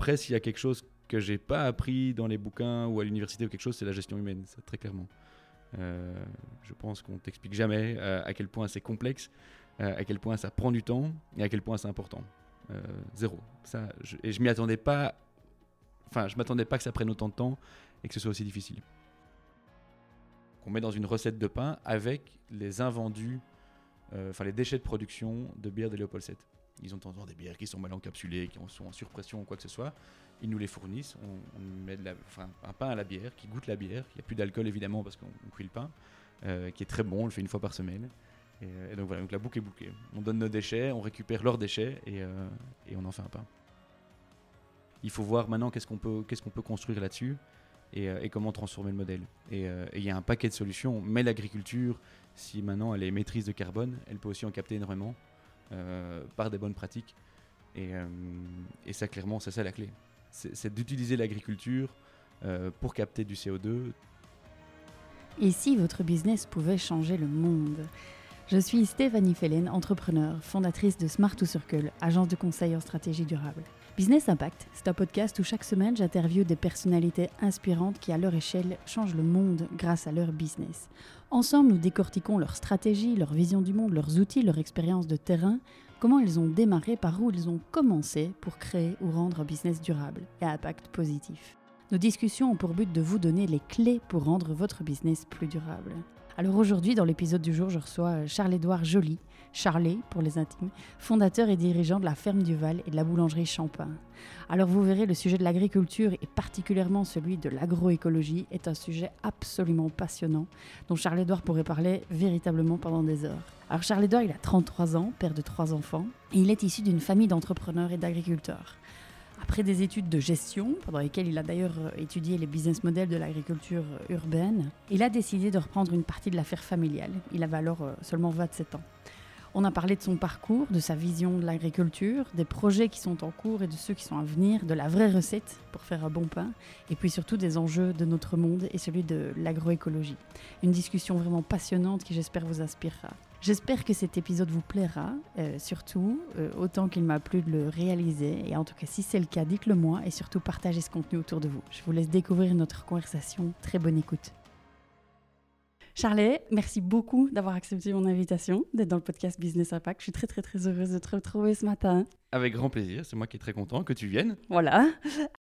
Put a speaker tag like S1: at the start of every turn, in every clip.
S1: après, s'il y a quelque chose que j'ai pas appris dans les bouquins ou à l'université ou quelque chose, c'est la gestion humaine, très clairement. Euh, je pense qu'on t'explique jamais euh, à quel point c'est complexe, euh, à quel point ça prend du temps et à quel point c'est important. zéro. Ça, je, et je m'y attendais pas. Enfin, je m'attendais pas que ça prenne autant de temps et que ce soit aussi difficile. Qu'on met dans une recette de pain avec les invendus, enfin les déchets de production de bière de Léopold VII. Ils ont de temps en temps des bières qui sont mal encapsulées, qui sont en surpression ou quoi que ce soit. Ils nous les fournissent. On, met de la, enfin, un pain à la bière qui goûte la bière. Il n'y a plus d'alcool évidemment parce qu'on cuit le pain, euh, qui est très bon. On le fait une fois par semaine. Et, donc voilà, donc la boucle est bouclée. On donne nos déchets, on récupère leurs déchets et, euh, et on en fait un pain. Il faut voir maintenant qu'est-ce qu'on peut, qu'est-ce peut construire là-dessus et, euh, et, comment transformer le modèle. Et il y a un paquet de solutions. Mais l'agriculture, si maintenant elle est maîtrise de carbone, elle peut aussi en capter énormément. Euh, par des bonnes pratiques. Et, euh, ça, clairement, c'est ça la clé. C'est d'utiliser l'agriculture euh, pour capter du CO2.
S2: Et si votre business pouvait changer le monde? Je suis Stéphanie Fellen, entrepreneur, fondatrice de Smart to Circle, agence de conseil en stratégie durable. Business Impact, c'est un podcast où chaque semaine j'interviewe des personnalités inspirantes qui, à leur échelle, changent le monde grâce à leur business. Ensemble, nous décortiquons leur stratégie, leur vision du monde, leurs outils, leur expérience de terrain, comment ils ont démarré, par où ils ont commencé pour créer ou rendre un business durable et à impact positif. Nos discussions ont pour but de vous donner les clés pour rendre votre business plus durable. Alors aujourd'hui, dans l'épisode du jour, je reçois Charles-Édouard Joly, Charlet pour les intimes, fondateur et dirigeant de la ferme du Val et de la boulangerie Champin. Alors vous verrez, le sujet de l'agriculture et particulièrement celui de l'agroécologie est un sujet absolument passionnant dont Charles-Édouard pourrait parler véritablement pendant des heures. Alors Charles-Édouard, il a 33 ans, père de trois enfants, et il est issu d'une famille d'entrepreneurs et d'agriculteurs. Après des études de gestion, pendant lesquelles il a d'ailleurs euh, étudié les business models de l'agriculture euh, urbaine, il a décidé de reprendre une partie de l'affaire familiale. Il avait alors euh, seulement 27 ans. On a parlé de son parcours, de sa vision de l'agriculture, des projets qui sont en cours et de ceux qui sont à venir, de la vraie recette pour faire un bon pain, et puis surtout des enjeux de notre monde et celui de l'agroécologie. Une discussion vraiment passionnante qui j'espère vous inspirera. J'espère que cet épisode vous plaira, euh, surtout euh, autant qu'il m'a plu de le réaliser. Et en tout cas, si c'est le cas, dites-le moi et surtout partagez ce contenu autour de vous. Je vous laisse découvrir notre conversation. Très bonne écoute. Charlet, merci beaucoup d'avoir accepté mon invitation, d'être dans le podcast Business Impact. Je suis très très très heureuse de te retrouver ce matin.
S1: Avec grand plaisir, c'est moi qui est très content que tu viennes.
S2: Voilà.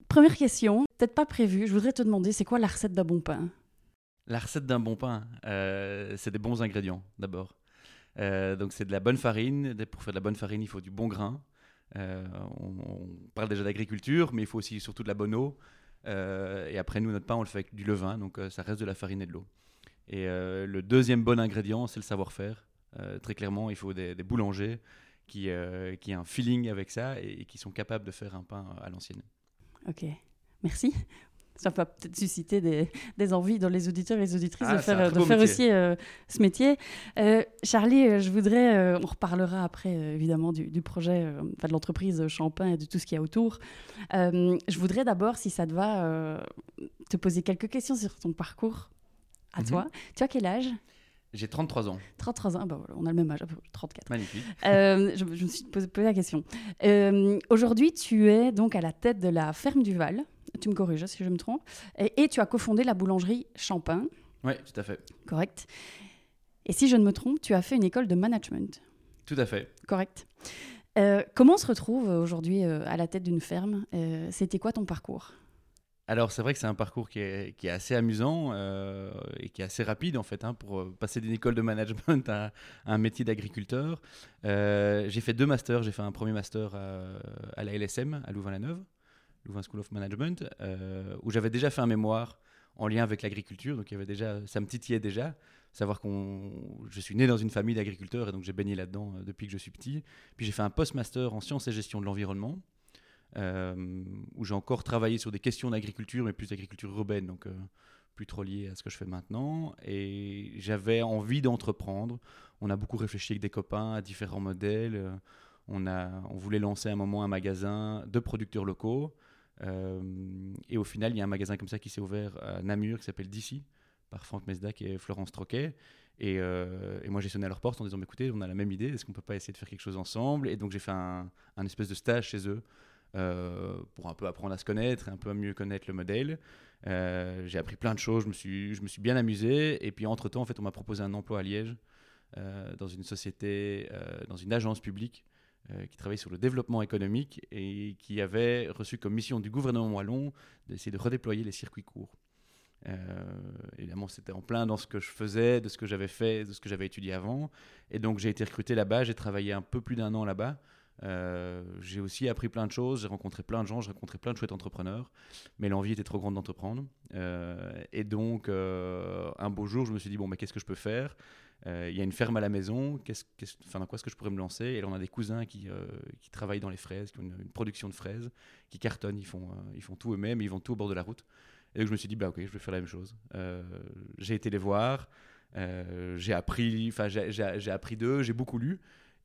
S2: Première question, peut-être pas prévue, je voudrais te demander, c'est quoi la recette d'un bon pain?
S1: La recette d'un bon pain, euh, c'est des bons ingrédients d'abord. Euh, donc c'est de la bonne farine. Pour faire de la bonne farine, il faut du bon grain. Euh, on, parle déjà d'agriculture, mais il faut aussi surtout de la bonne eau. et après, nous, notre pain, on le fait avec du levain, donc ça reste de la farine et de l'eau. Et euh, le deuxième bon ingrédient, c'est le savoir-faire. Euh, très clairement, il faut des, boulangers qui, euh, qui ont un feeling avec ça et, qui sont capables de faire un pain à l'ancienne.
S2: Ok, merci. Ça va peut-être susciter des, des, envies dans les auditeurs et les auditrices de ah, faire, de faire aussi ce métier. Charlie, je voudrais, on reparlera après évidemment du, du projet, de l'entreprise Champagne et de tout ce qu'il y a autour. je voudrais d'abord, si ça te va, te poser quelques questions sur ton parcours à toi. Mhm. Tu as quel âge?
S1: J'ai 33 ans.
S2: 33 ans, bah on a le même âge, 34.
S1: Magnifique.
S2: Euh, je, me suis posé, la question. Euh, aujourd'hui, tu es donc à la tête de la ferme du Val. Tu me corriges si je me trompe. Et, tu as cofondé la boulangerie Champin.
S1: Oui, tout à fait.
S2: Correct. Et si je ne me trompe, tu as fait une école de management.
S1: Tout à fait.
S2: Correct. Euh, comment on se retrouve aujourd'hui à la tête d'une ferme? C'était quoi ton parcours?
S1: Alors c'est vrai que c'est un parcours qui est, assez amusant euh, et qui est assez rapide en fait hein, pour euh, passer d'une école de management à, un métier d'agriculteur. Euh, j'ai fait deux masters. J'ai fait un premier master à, la LSM à Louvain-la-Neuve, Louvain School of Management, où j'avais déjà fait un mémoire en lien avec l'agriculture. Donc il y avait déjà, ça me titillait déjà. Savoir qu'on, je suis né dans une famille d'agriculteurs et donc j'ai baigné là-dedans depuis que je suis petit. Puis j'ai fait un post-master en sciences et gestion de l'environnement. Euh, où j'ai encore travaillé sur des questions d'agriculture, mais plus d'agriculture urbaine, donc euh, plus trop lié à ce que je fais maintenant. Et j'avais envie d'entreprendre. On a beaucoup réfléchi avec des copains à différents modèles. Euh, on, a, on voulait lancer à un moment un magasin de producteurs locaux. et au final, il y a un magasin comme ça qui s'est ouvert à Namur qui s'appelle DC par Franck Mesdac et Florence Troquet. Et, moi, j'ai sonné à leur porte en disant Écoutez, on a la même idée, est-ce qu'on peut pas essayer de faire quelque chose ensemble? Et donc, j'ai fait un, espèce de stage chez eux pour un peu apprendre à se connaître, un peu mieux connaître le modèle. j'ai appris plein de choses, je me suis, je me suis bien amusé. Et puis entre-temps, en fait, on m'a proposé un emploi à Liège, dans une société, dans une agence publique euh, qui travaillait sur le développement économique et qui avait reçu comme mission du gouvernement wallon d'essayer de redéployer les circuits courts. Euh, évidemment, c'était en plein dans ce que je faisais, de ce que j'avais fait, de ce que j'avais étudié avant. Et donc, j'ai été recruté là-bas. J'ai travaillé un peu plus d'un an là-bas. Euh, j'ai aussi appris plein de choses. J'ai rencontré plein de gens. J'ai rencontré plein de chouettes entrepreneurs. Mais l'envie était trop grande d'entreprendre. et donc, un beau jour, je me suis dit bon, mais qu'est-ce que je peux faire? Euh, il y a une ferme à la maison, dans quoi est-ce que je pourrais me lancer? Et là, on a des cousins qui, euh, travaillent dans les fraises, qui ont une, production de fraises, qui cartonnent, ils font, euh, ils font tout eux-mêmes, ils vont tout au bord de la route. Et donc, je me suis dit, bah ok, je vais faire la même chose. j'ai été les voir, j'ai appris, enfin, j'ai, appris d'eux, j'ai beaucoup lu.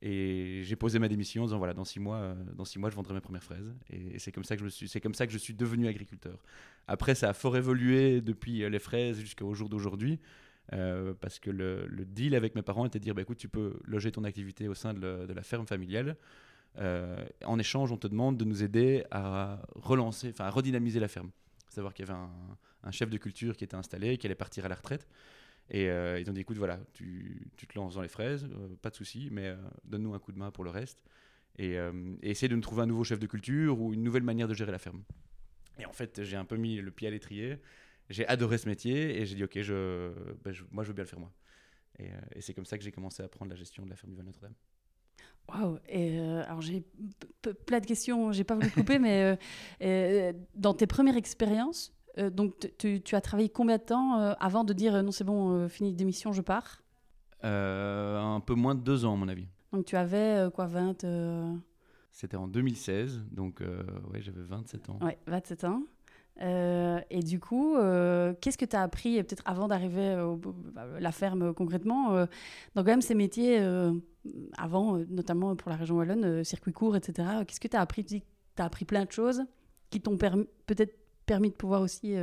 S1: Et j'ai posé ma démission en disant voilà dans six mois dans six mois je vendrai mes premières fraises et, c'est comme ça que je suis c'est comme ça que je suis devenu agriculteur après ça a fort évolué depuis les fraises jusqu'au jour d'aujourd'hui euh, parce que le, deal avec mes parents était de dire bah, écoute, tu peux loger ton activité au sein de, la ferme familiale. Euh, en échange, on te demande de nous aider à relancer, enfin à redynamiser la ferme. Savoir qu'il y avait un, chef de culture qui était installé, qui allait partir à la retraite. Et euh, ils ont dit écoute, voilà, tu, te lances dans les fraises, pas de souci, mais donne-nous un coup de main pour le reste. Et, et essaie de nous trouver un nouveau chef de culture ou une nouvelle manière de gérer la ferme. Et en fait, j'ai un peu mis le pied à l'étrier j'ai adoré ce métier et j'ai dit ok, je, moi je veux bien le faire moi. Et, euh, c'est comme ça que j'ai commencé à prendre la gestion de la ferme du Val Notre-Dame.
S2: Waouh euh, alors j'ai plein de questions, j'ai pas voulu couper, mais euh, dans tes premières expériences, donc tu, tu, as travaillé combien de temps avant de dire non c'est bon, fini d'émission, je pars?
S1: Un peu moins de deux ans à mon avis.
S2: Donc tu avais quoi 20
S1: C'était en 2016, donc ouais j'avais 27 ans.
S2: Ouais, 27 ans. Euh, et du coup, euh, qu'est-ce que tu as appris, peut-être avant d'arriver à la ferme concrètement, euh, dans quand même ces métiers, avant, notamment pour la région Wallonne, circuit court, etc. Qu'est-ce que tu as appris Tu as appris plein de choses qui t'ont peut-être permis de pouvoir aussi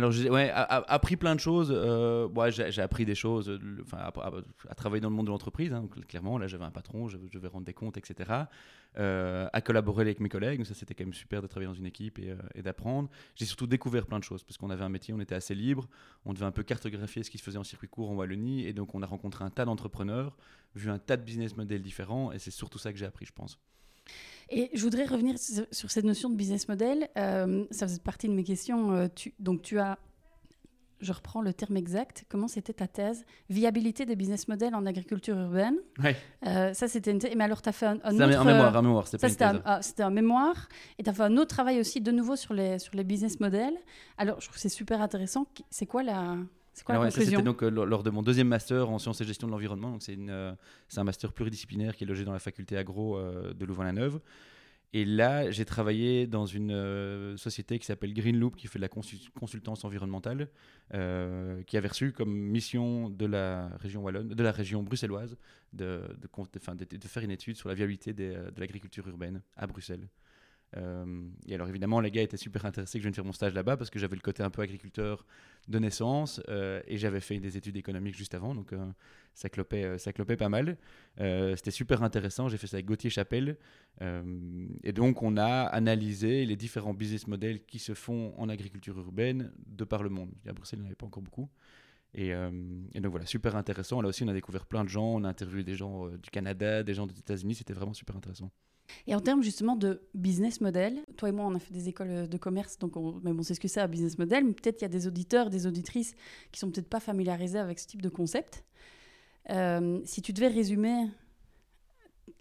S1: alors, j'ai ouais, appris plein de choses. Euh, j'ai appris des choses enfin, à, travailler dans le monde de l'entreprise. Hein, clairement, là, j'avais un patron, je, devais rendre des comptes, etc. Euh, à collaborer avec mes collègues. Ça, c'était quand même super de travailler dans une équipe et, euh, d'apprendre. J'ai surtout découvert plein de choses parce qu'on avait un métier, on était assez libre. On devait un peu cartographier ce qui se faisait en circuit court en Wallonie. Et donc, on a rencontré un tas d'entrepreneurs, vu un tas de business models différents. Et c'est surtout ça que j'ai appris, je pense.
S2: Et je voudrais revenir sur cette notion de business model. Euh, ça faisait partie de mes questions. Euh, tu, donc, tu as, je reprends le terme exact, comment c'était ta thèse? Viabilité des business models en agriculture urbaine.
S1: Oui.
S2: Euh, ça, c'était une thèse. Mais alors, tu as fait un,
S1: un autre... un mémoire, un mémoire, c'était
S2: thèse. C'était un, mémoire. Et tu as fait un autre travail aussi, de nouveau, sur les, sur les business models. Alors, je trouve que c'est super intéressant. C'est quoi la... C'est quoi la
S1: C'était donc lors de mon deuxième master en sciences et gestion de l'environnement. Donc c'est un master pluridisciplinaire qui est logé dans la faculté agro de Louvain-la-Neuve. Et là, j'ai travaillé dans une euh, société qui s'appelle Greenloop, qui fait de la consultance environnementale, euh, qui avait reçu comme mission de la région wallonne, de la région bruxelloise, de, de, de faire une étude sur la viabilité de l'agriculture urbaine à Bruxelles. Euh, et alors évidemment, les gars étaient super intéressés que je vienne faire mon stage là-bas parce que j'avais le côté un peu agriculteur de naissance euh, et j'avais fait des études économiques juste avant, donc euh, ça, clopait, ça clopait pas mal. C'était super intéressant, j'ai fait ça avec Gauthier Chapelle. et donc on a analysé les différents business models qui se font en agriculture urbaine de par le monde. À Bruxelles, il n'y en avait pas encore beaucoup. Et, et, donc voilà, super intéressant. Là aussi, on a découvert plein de gens, on a interviewé des gens du Canada, des gens des États-Unis, c'était vraiment super intéressant.
S2: Et en termes justement de business model, toi et moi, on a fait des écoles de commerce, donc on, même sait ce que c'est un business model, peut-être il y a des auditeurs, des auditrices qui sont peut-être pas familiarisés avec ce type de concept. Euh, si tu devais résumer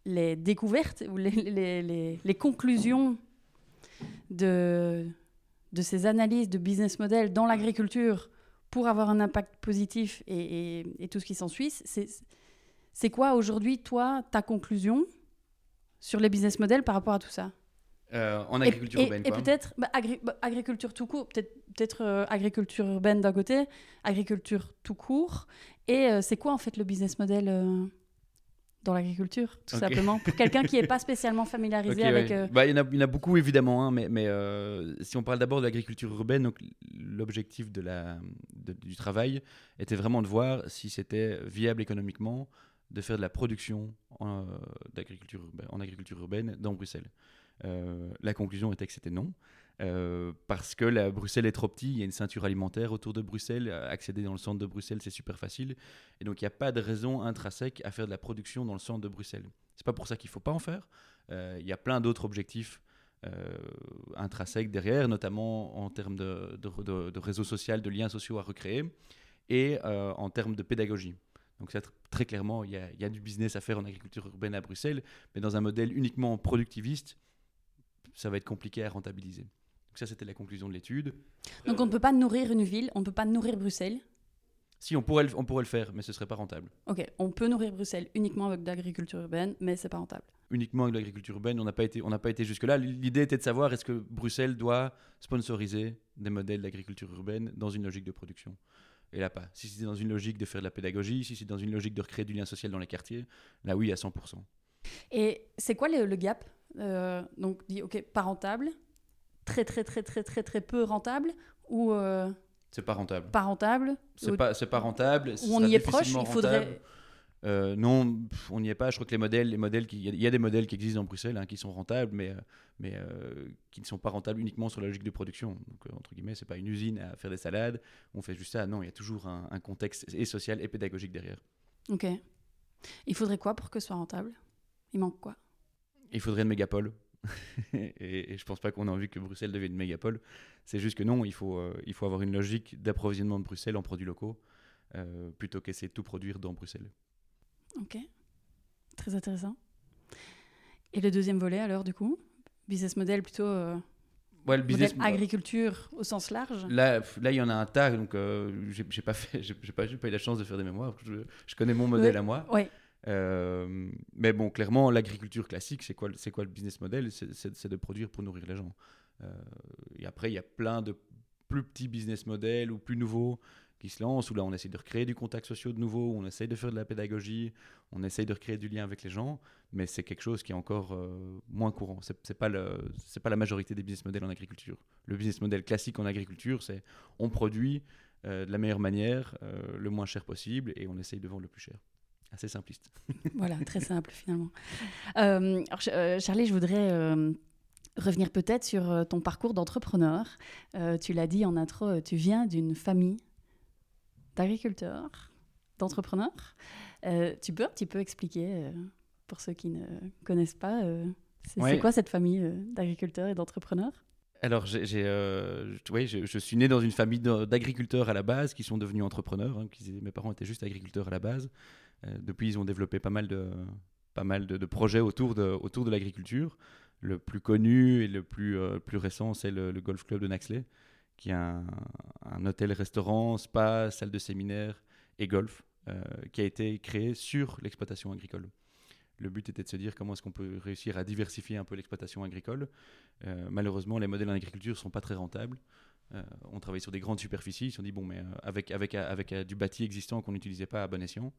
S2: les découvertes ou les, conclusions de, ces analyses de business model dans l'agriculture pour avoir un impact positif et, et tout ce qui s'ensuit, c'est quoi aujourd'hui, toi, ta conclusion sur les business models par rapport à tout ça
S1: euh, en agriculture urbaine.
S2: Et, peut-être bah, bah, agriculture tout court, peut-être euh, agriculture urbaine d'un côté, agriculture tout court. Et euh, c'est quoi en fait le business model dans l'agriculture, tout simplement, pour quelqu'un qui n'est pas spécialement familiarisé avec.
S1: Bah, il, y en a, il y en a beaucoup évidemment, hein, mais, mais si on parle d'abord de l'agriculture urbaine, l'objectif de la, du travail était vraiment de voir si c'était viable économiquement de faire de la production en, euh, d'agriculture, en agriculture urbaine dans Bruxelles. la conclusion était que c'était non. parce que la, Bruxelles est trop petit, il y a une ceinture alimentaire autour de Bruxelles, accéder dans le centre de Bruxelles c'est super facile, et donc il n'y a pas de raison intrinsèque à faire de la production dans le centre de Bruxelles. C'est pas pour ça qu'il faut pas en faire. Il y a plein d'autres objectifs euh, intrinsèques derrière, notamment en termes de, de, réseau social, de liens sociaux à recréer, et euh, en termes de pédagogie. Donc très clairement, il y, a, du business à faire en agriculture urbaine à Bruxelles, mais dans un modèle uniquement productiviste, ça va être compliqué à rentabiliser. Donc ça, c'était la conclusion de l'étude.
S2: Donc on ne peut pas nourrir une ville, on ne peut pas nourrir Bruxelles?
S1: Si, on pourrait, on pourrait le faire, mais ce serait pas rentable.
S2: Ok, on peut nourrir Bruxelles uniquement avec de l'agriculture urbaine, mais c'est pas rentable
S1: uniquement avec l'agriculture urbaine. On n'a pas été, on pas été jusque-là. L'idée était de savoir est-ce que Bruxelles doit sponsoriser des modèles d'agriculture urbaine dans une logique de production? Et là, pas. Si c'est dans une logique de faire de la pédagogie, si c'est dans une logique de recréer du lien social dans les quartiers, là, oui, à 100%.
S2: Et c'est quoi le, gap euh, Donc, dit, OK, pas rentable, très, très, très, très, très, très peu rentable, ou... Euh,
S1: c'est pas rentable.
S2: Pas rentable
S1: C'est pas, pas rentable.
S2: Ou on y est proche, il faudrait...
S1: Euh, non, on n'y est pas. Je crois que les modèles, les modèles il y, a des modèles qui existent en Bruxelles hein, qui sont rentables, mais, euh, mais euh, qui ne sont pas rentables uniquement sur la logique de production. Donc, entre guillemets, c'est pas une usine à faire des salades. On fait juste ça. Non, il y a toujours un, contexte et social et pédagogique derrière.
S2: Ok. Il faudrait quoi pour que ce soit rentable? Il manque quoi?
S1: Il faudrait une mégapole. et, et, je pense pas qu'on a envie que Bruxelles devienne une mégapole. C'est juste que non, il faut, il faut avoir une logique d'approvisionnement de Bruxelles en produits locaux plutôt qu'essayer de tout produire dans Bruxelles.
S2: Ok, très intéressant. Et le deuxième volet, alors, du coup? Business model plutôt. Euh, ouais, le business agriculture au sens large?
S1: Là, là, il y en a un tas, donc euh, j'ai pas, fait, pas, pas eu la chance de faire des mémoires. Je, je connais mon modèle à moi.
S2: Ouais.
S1: Euh, mais bon, clairement, l'agriculture classique, c'est quoi, c'est quoi le business model? C'est, de produire pour nourrir les gens. Euh, et après, il y a plein de plus petits business models ou plus nouveaux qui se lance, où là on essaie de recréer du contact social de nouveau, on essaye de faire de la pédagogie, on essaye de recréer du lien avec les gens, mais c'est quelque chose qui est encore euh, moins courant. C'est n'est pas, pas la majorité des business models en agriculture. Le business model classique en agriculture, c'est on produit euh, de la meilleure manière, euh, le moins cher possible, et on essaye de vendre le plus cher. Assez simpliste.
S2: voilà, très simple finalement. Charlie, je voudrais revenir peut-être sur ton parcours d'entrepreneur. tu l'as dit en intro, tu viens d'une famille d'agriculteur, d'entrepreneur. Euh, tu peux un petit peu expliquer, euh, pour ceux qui ne connaissent pas, euh, c'est quoi cette famille d'agriculteurs et d'entrepreneurs?
S1: Alors, oui, je, suis né dans une famille d'agriculteurs à la base qui sont devenus entrepreneurs. Hein, mes parents étaient juste agriculteurs à la base. depuis, ils ont développé pas mal de, pas mal de, projets autour de, autour de l'agriculture. Le plus connu et le plus, plus récent, c'est le, le, Golf Club de Naxley, qui est un, hôtel-restaurant, spa, salle de séminaire et golf, euh, qui a été créé sur l'exploitation agricole. Le but était de se dire comment est-ce qu'on peut réussir à diversifier un peu l'exploitation agricole. Euh, malheureusement, les modèles en agriculture ne sont pas très rentables. Euh, on travaille sur des grandes superficies. Ils se sont dit, bon, mais avec, avec, avec, du bâti existant qu'on n'utilisait pas à bon escient.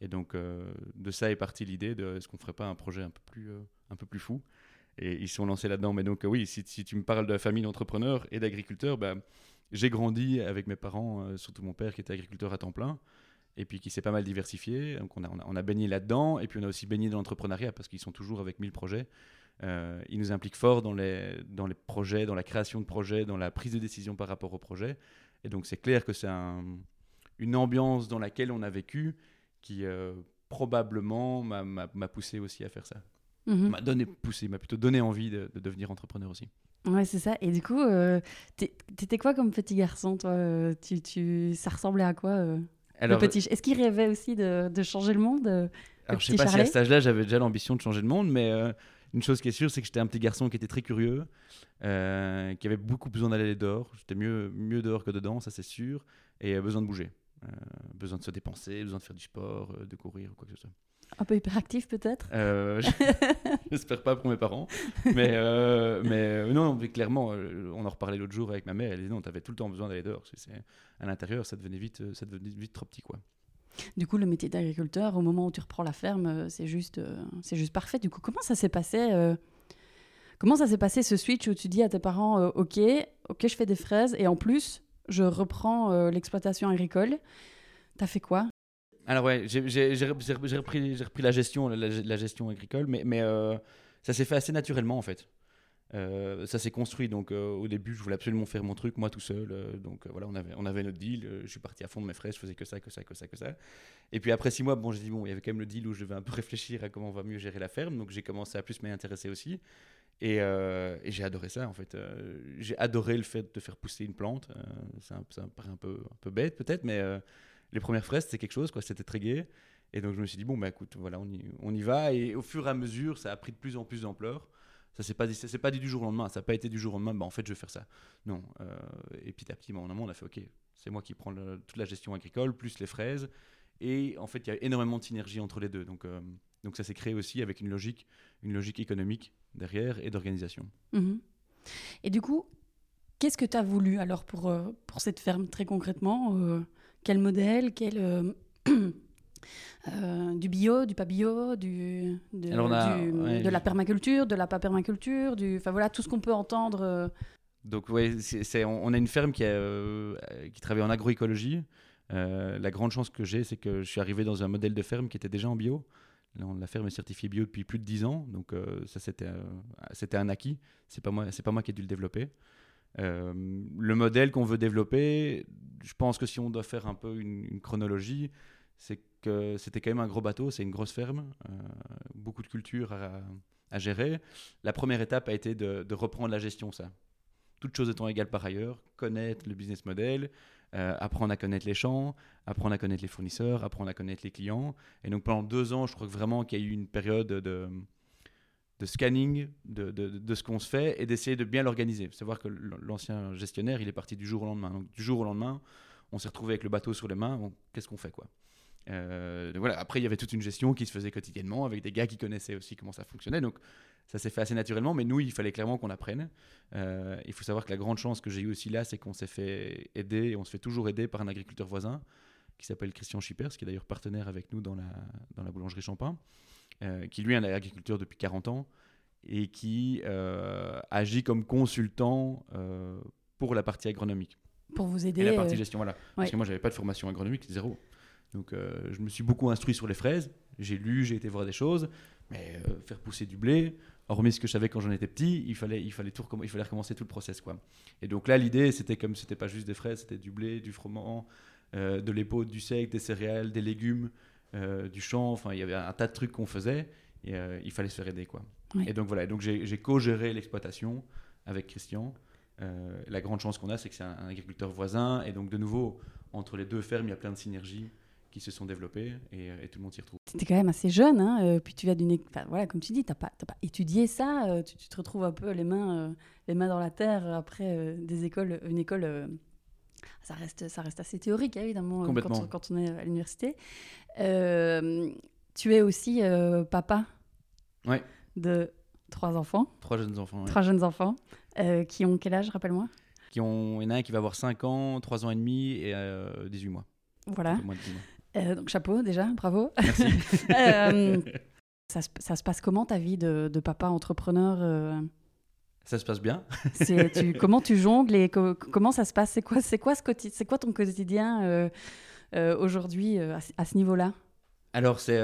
S1: Et donc, de ça est partie l'idée de est-ce qu'on ne ferait pas un projet un peu plus, un peu plus fou? Et ils sont lancés là-dedans. Mais donc, oui, si, tu me parles de la famille d'entrepreneurs et d'agriculteurs, bah, j'ai grandi avec mes parents, euh, surtout mon père qui était agriculteur à temps plein, et puis qui s'est pas mal diversifié. Donc, on a, on a, baigné là-dedans, et puis on a aussi baigné dans l'entrepreneuriat parce qu'ils sont toujours avec 1000 projets. Euh, ils nous impliquent fort dans les, dans les projets, dans la création de projets, dans la prise de décision par rapport aux projets. Et donc, c'est clair que c'est une ambiance dans laquelle on a vécu qui euh, probablement m'a poussé aussi à faire ça. Mhm. m'a donné poussé, m'a plutôt donné envie de, devenir entrepreneur aussi.
S2: Ouais, c'est ça. Et du coup, euh, t'étais quoi comme petit garçon, toi euh, tu, tu, Ça ressemblait à quoi euh, Alors, petit... Est-ce qu'il rêvait aussi de, de, changer le monde
S1: Alors, je sais pas si à cet âge-là, j'avais déjà l'ambition de changer le monde, mais une chose qui est sûre, c'est que j'étais un petit garçon qui était très curieux, qui avait beaucoup besoin d'aller dehors. J'étais mieux, mieux dehors que dedans, ça c'est sûr, et besoin de bouger. besoin de se dépenser, besoin de faire du sport, de courir ou quoi que ce soit.
S2: Un peu hyperactif peut-être
S1: euh, J'espère pas pour mes parents. Mais, euh, mais euh, non, mais clairement, on en reparlait l'autre jour avec ma mère. Elle disait non, tu avais tout le temps besoin d'aller dehors. C'est, à l'intérieur, ça devenait, vite, ça devenait vite trop petit. quoi.
S2: Du coup, le métier d'agriculteur, au moment où tu reprends la ferme, c'est juste, c'est juste parfait. Du coup, comment ça s'est passé Comment ça s'est passé ce switch où tu dis à tes parents Ok, ok, je fais des fraises et en plus, je reprends l'exploitation agricole. T'as fait quoi?
S1: Alors ouais, j'ai repris, la gestion, la, gestion agricole, mais, euh, ça s'est fait assez naturellement en fait. Euh, ça s'est construit. Donc, euh, au début, je voulais absolument faire mon truc, moi tout seul. Donc, voilà, on avait, on avait notre deal. je suis parti à fond de mes frais. Je faisais que ça, que ça, que ça, que ça. Et puis, après six mois, bon, j'ai dit, bon, il y avait quand même le deal où je devais un peu réfléchir à comment on va mieux gérer la ferme. Donc, j'ai commencé à plus m'y intéresser aussi. Et, j'ai adoré ça, en fait. j'ai adoré le fait de faire pousser une plante. ça, ça paraît un peu, un peu bête, peut-être, mais les premières fraises, c'était quelque chose, quoi. C'était très gai. Et donc, je me suis dit, bon, bah écoute, voilà, on y, on y va. Et au fur et à mesure, ça a pris de plus en plus d'ampleur. Ça s'est pas, c'est pas dit du jour au lendemain. Ça n'a pas été du jour au lendemain. Bah, en fait, je vais faire ça. Non. Euh, et petit à petit, mon amont, on a fait OK. C'est moi qui prends toute la gestion agricole plus les fraises. Et en fait, il y a énormément de synergie entre les deux. Donc, euh, donc ça s'est créé aussi avec une logique, une logique économique derrière et d'organisation.
S2: Mhm. Et du coup, qu'est-ce que tu as voulu alors pour, euh, pour cette ferme très concrètement Quel modèle quel, Euh, du bio, du pas bio, du, de, de la permaculture, de la pas permaculture, du, enfin voilà, tout ce qu'on peut entendre. Euh.
S1: Donc ouais, on, a une ferme qui, a, euh, qui travaille en agroécologie. la grande chance que j'ai, c'est que je suis arrivé dans un modèle de ferme qui était déjà en bio. la ferme est certifiée bio depuis plus de 10 ans, donc ça c'était, c'était un acquis. C'est pas moi, c'est pas moi qui ai dû le développer. Le modèle qu'on veut développer, je pense que si on doit faire un peu une, chronologie, c'est que c'était quand même un gros bateau, c'est une grosse ferme, euh, beaucoup de cultures à, gérer. La première étape a été de, reprendre la gestion, ça. Toutes choses étant égales par ailleurs, connaître le business model, euh, apprendre à connaître les champs, apprendre à connaître les fournisseurs, apprendre à connaître les clients. Et donc pendant deux ans, je crois que vraiment qu'il y a eu une période de, de scanning de, de, ce qu'on se fait et d'essayer de bien l'organiser. Savoir que l'ancien gestionnaire, il est parti du jour au lendemain. Donc du jour au lendemain, on s'est retrouvé avec le bateau sur les mains. Qu'est-ce qu'on fait quoi? Euh, voilà. Après, il y avait toute une gestion qui se faisait quotidiennement avec des gars qui connaissaient aussi comment ça fonctionnait. Donc, ça s'est fait assez naturellement. Mais nous, il fallait clairement qu'on apprenne. Euh, il faut savoir que la grande chance que j'ai eue aussi là, c'est qu'on s'est fait aider, et on se fait toujours aider par un agriculteur voisin qui s'appelle Christian Schippers, qui est d'ailleurs partenaire avec nous dans la, dans la boulangerie Champagne, qui lui est un agriculteur depuis 40 ans et qui agit comme consultant pour la partie agronomique.
S2: Pour vous aider.
S1: Et la partie gestion, voilà. Parce que moi, j'avais pas de formation agronomique, zéro. Donc euh, je me suis beaucoup instruit sur les fraises. J'ai lu, j'ai été voir des choses. Mais euh, faire pousser du blé, hormis ce que je savais quand j'en étais petit, il fallait, il fallait, tout il fallait recommencer tout le process. Quoi. Et donc là, l'idée, c'était comme c'était pas juste des fraises, c'était du blé, du froment, euh, de l'épaule, du sec, des céréales, des légumes, du champ. Enfin, il y avait un tas de trucs qu'on faisait et il fallait se faire aider. Quoi. Et donc voilà, donc j'ai co-géré l'exploitation avec Christian. la grande chance qu'on a, c'est que c'est un, un, agriculteur voisin. Et donc, de nouveau, entre les deux fermes, il y a plein de synergies qui se sont développés euh, et, tout le monde s'y retrouve.
S2: C'était quand même assez jeune, hein, euh, puis tu viens d'une, enfin, voilà, comme tu dis, t'as pas, pas étudié ça, euh, tu, te retrouves un peu les mains, les mains dans la terre après des écoles, une école. Ça reste, ça reste assez théorique, évidemment, quand, quand, on est à l'université. tu es aussi papa
S1: ouais.
S2: de trois enfants.
S1: Trois jeunes enfants.
S2: Trois jeunes enfants. qui ont quel âge, rappelle-moi?
S1: Qui ont, Il y en a un qui va avoir 5 ans, 3 ans et demi et 18 mois.
S2: Voilà. Euh, donc chapeau déjà, bravo.
S1: Merci.
S2: Euh, ça, se, ça, se passe comment ta vie de, de papa entrepreneur euh?
S1: Ça se passe bien.
S2: tu, comment tu jongles et comment ça se passe? C'est quoi, c'est quoi, ce c'est quoi ton quotidien aujourd'hui à, ce niveau-là?
S1: Alors, c'est.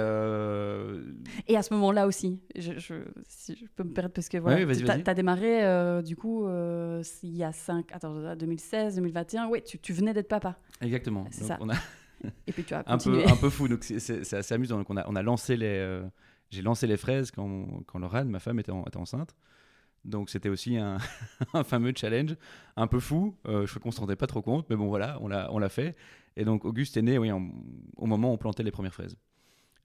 S2: Et à ce moment-là aussi, je, je, si je peux me perdre parce que voilà, tu as, démarré du coup il y a 5, attends, 2016, 2021, oui, tu, tu venais d'être papa.
S1: Exactement. C'est ça. On a...
S2: Et puis tu as
S1: un peu un peu fou. Donc c'est assez amusant. Donc on a on a lancé les euh, j'ai lancé les fraises quand quand Laurent, ma femme, était, était enceinte. Donc c'était aussi un, fameux challenge, un peu fou. Euh, je crois qu'on se rendait pas trop compte, mais bon voilà, on l'a fait. Et donc Auguste est né, oui, au moment où on plantait les premières fraises.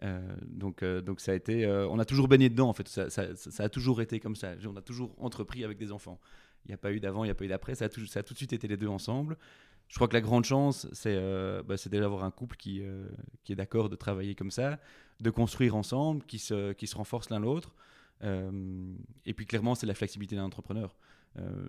S1: Euh, donc, donc ça a été, on a toujours baigné dedans en fait. Ça, a toujours été comme ça. On a toujours entrepris avec des enfants. Il n'y a pas eu d'avant, il n'y a pas eu d'après. Ça, ça, a tout de suite été les deux ensemble je crois que la grande chance, c'est euh, bah, déjà d'avoir un couple qui, euh, qui est d'accord de travailler comme ça, de construire ensemble, qui se, qui se renforce l'un l'autre. Euh, et puis clairement, c'est la flexibilité d'un entrepreneur.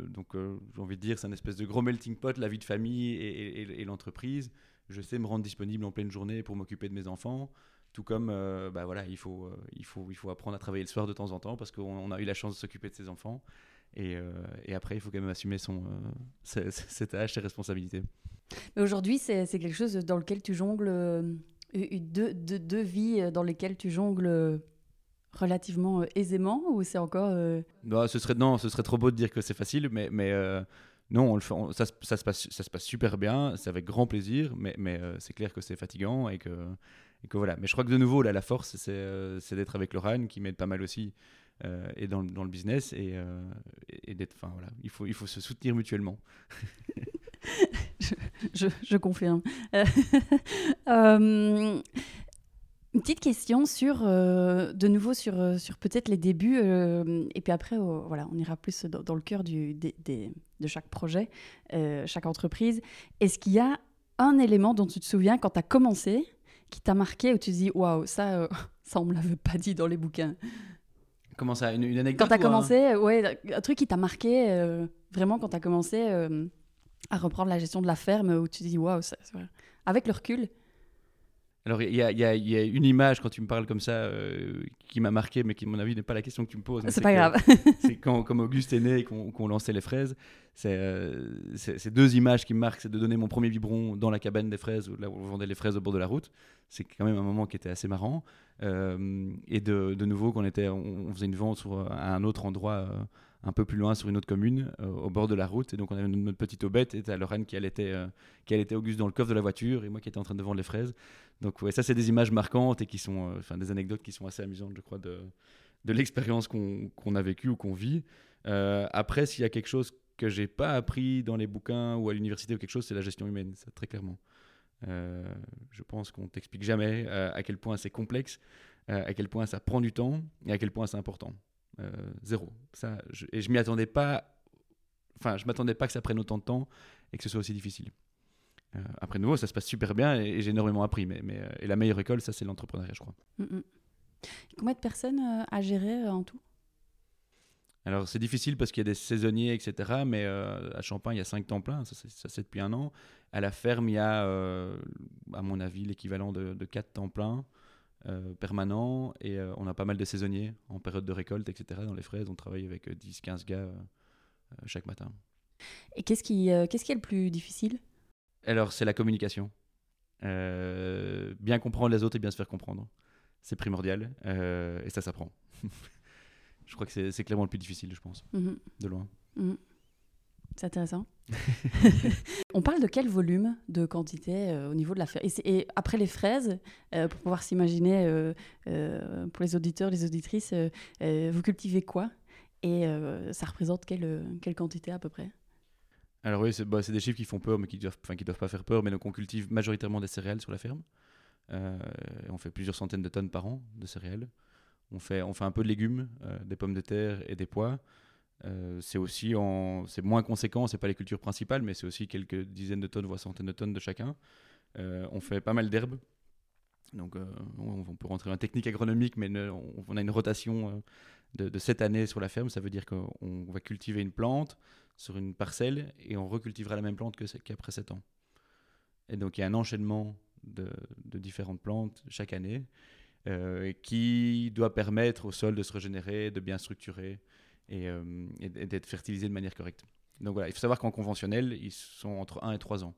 S1: donc j'ai envie de dire, c'est un espèce de gros melting pot, la vie de famille et, l'entreprise. Je sais me rendre disponible en pleine journée pour m'occuper de mes enfants. Tout comme, bah voilà, il faut, il, faut, il faut apprendre à travailler le soir de temps en temps parce qu'on a eu la chance de s'occuper de ses enfants. Euh, et, après, il faut quand même assumer son, euh, ses, tâches, ses responsabilités.
S2: Mais aujourd'hui, c'est quelque chose dans lequel tu jongles, euh, deux, deux, vies dans lesquelles tu jongles relativement aisément ou c'est encore...
S1: Non, ce serait, non, ce serait trop beau de dire que c'est facile, mais, mais non, on le fait, ça, ça, se passe, ça se passe super bien, c'est avec grand plaisir, mais, mais c'est clair que c'est fatigant et que, et que voilà. Mais je crois que de nouveau, là, la force, c'est d'être avec Lorraine qui m'aide pas mal aussi euh, et dans, dans, le business et, euh, et d'être. Enfin voilà, il faut, il faut se soutenir mutuellement.
S2: je, je, je, confirme. Euh, une petite question sur, de nouveau sur, sur peut-être les débuts, et puis après, voilà, on ira plus dans, dans le cœur du, des, des, de chaque projet, chaque entreprise. Est-ce qu'il y a un élément dont tu te souviens quand tu as commencé qui t'a marqué, où tu te dis, waouh, ça, ça, on me l'avait pas dit dans les bouquins?
S1: Comment ça une, anecdote
S2: Quand tu as commencé, ouais, un truc qui t'a marqué euh, vraiment quand tu as commencé euh, à reprendre la gestion de la ferme où tu te dis waouh, avec le recul.
S1: Alors, il y, y, y a, une image quand tu me parles comme ça euh, qui m'a marqué, mais qui, à mon avis, n'est pas la question que tu me poses.
S2: C'est pas grave.
S1: c'est quand, comme Auguste est né et qu'on lançait les fraises. C'est ces deux images qui me marquent c'est de donner mon premier biberon dans la cabane des fraises, où, là où on vendait les fraises au bord de la route. C'est quand même un moment qui était assez marrant. Euh, et de, de nouveau, qu'on était, on, faisait une vente sur, à un autre endroit euh, un peu plus loin sur une autre commune, euh, au bord de la route. Et donc, on avait notre petite aubette et Lorraine qui allait, qui allait Auguste dans le coffre de la voiture et moi qui étais en train de vendre les fraises. Donc, ouais, ça, c'est des images marquantes et qui sont, enfin, des anecdotes qui sont assez amusantes, je crois, de, l'expérience qu'on a vécue ou qu'on vit. après, s'il y a quelque chose que j'ai pas appris dans les bouquins ou à l'université ou quelque chose, c'est la gestion humaine, très clairement. Euh, je pense qu'on t'explique jamais euh, à quel point c'est complexe, euh, à quel point ça prend du temps et à quel point c'est important. Zéro. Ça, je, et je m'y attendais pas. Enfin, je m'attendais pas que ça prenne autant de temps et que ce soit aussi difficile. après, nouveau, ça se passe super bien et, j'ai énormément appris. Mais, mais et la meilleure école, ça, c'est l'entrepreneuriat, je crois.
S2: Mm, mm. Combien de personnes à gérer en tout?
S1: Alors c'est difficile parce qu'il y a des saisonniers, etc. Mais à Champagne, il y a cinq temps pleins, ça c'est depuis un an. À la ferme, il y a, euh, à mon avis, l'équivalent de, de 4 temps plein euh, permanents. Et euh, on a pas mal de saisonniers en période de récolte, etc. Dans les fraises, on travaille avec 10-15 gars chaque matin.
S2: Et qu'est-ce qui, qu'est-ce qui est le plus difficile?
S1: Alors, c'est la communication. bien comprendre les autres et bien se faire comprendre. C'est primordial. et ça s'apprend. je crois que c'est, clairement le plus difficile, je pense, mm-hmm. de loin.
S2: Mm-hmm. C'est intéressant. on parle de quel volume de quantité euh, au niveau de la ferme et, après les fraises, euh, pour pouvoir s'imaginer, euh, pour les auditeurs, les auditrices, vous cultivez quoi? Et ça représente quelle, quelle quantité à peu près?
S1: Alors oui, bah, c'est des chiffres qui font peur, mais qui ne doivent, doivent pas faire peur. Mais donc on cultive majoritairement des céréales sur la ferme. on fait plusieurs centaines de tonnes par an de céréales. On fait, on fait un peu de légumes, des pommes de terre et des pois. Euh, c'est aussi en, c'est moins conséquent, c'est pas les cultures principales, mais c'est aussi quelques dizaines de tonnes, voire centaines de tonnes de chacun. Euh, on fait pas mal d'herbes, donc euh, on, peut rentrer la technique agronomique, mais on, a une rotation de, de 7 années sur la ferme. Ça veut dire qu'on va cultiver une plante sur une parcelle et on recultivera la même plante qu'après 7 ans. Et donc il y a un enchaînement de différentes plantes chaque année qui doit permettre au sol de se régénérer, de bien structurer euh, et, d'être fertilisés de manière correcte. Donc voilà, il faut savoir qu'en conventionnel, ils sont entre 1 et 3 ans.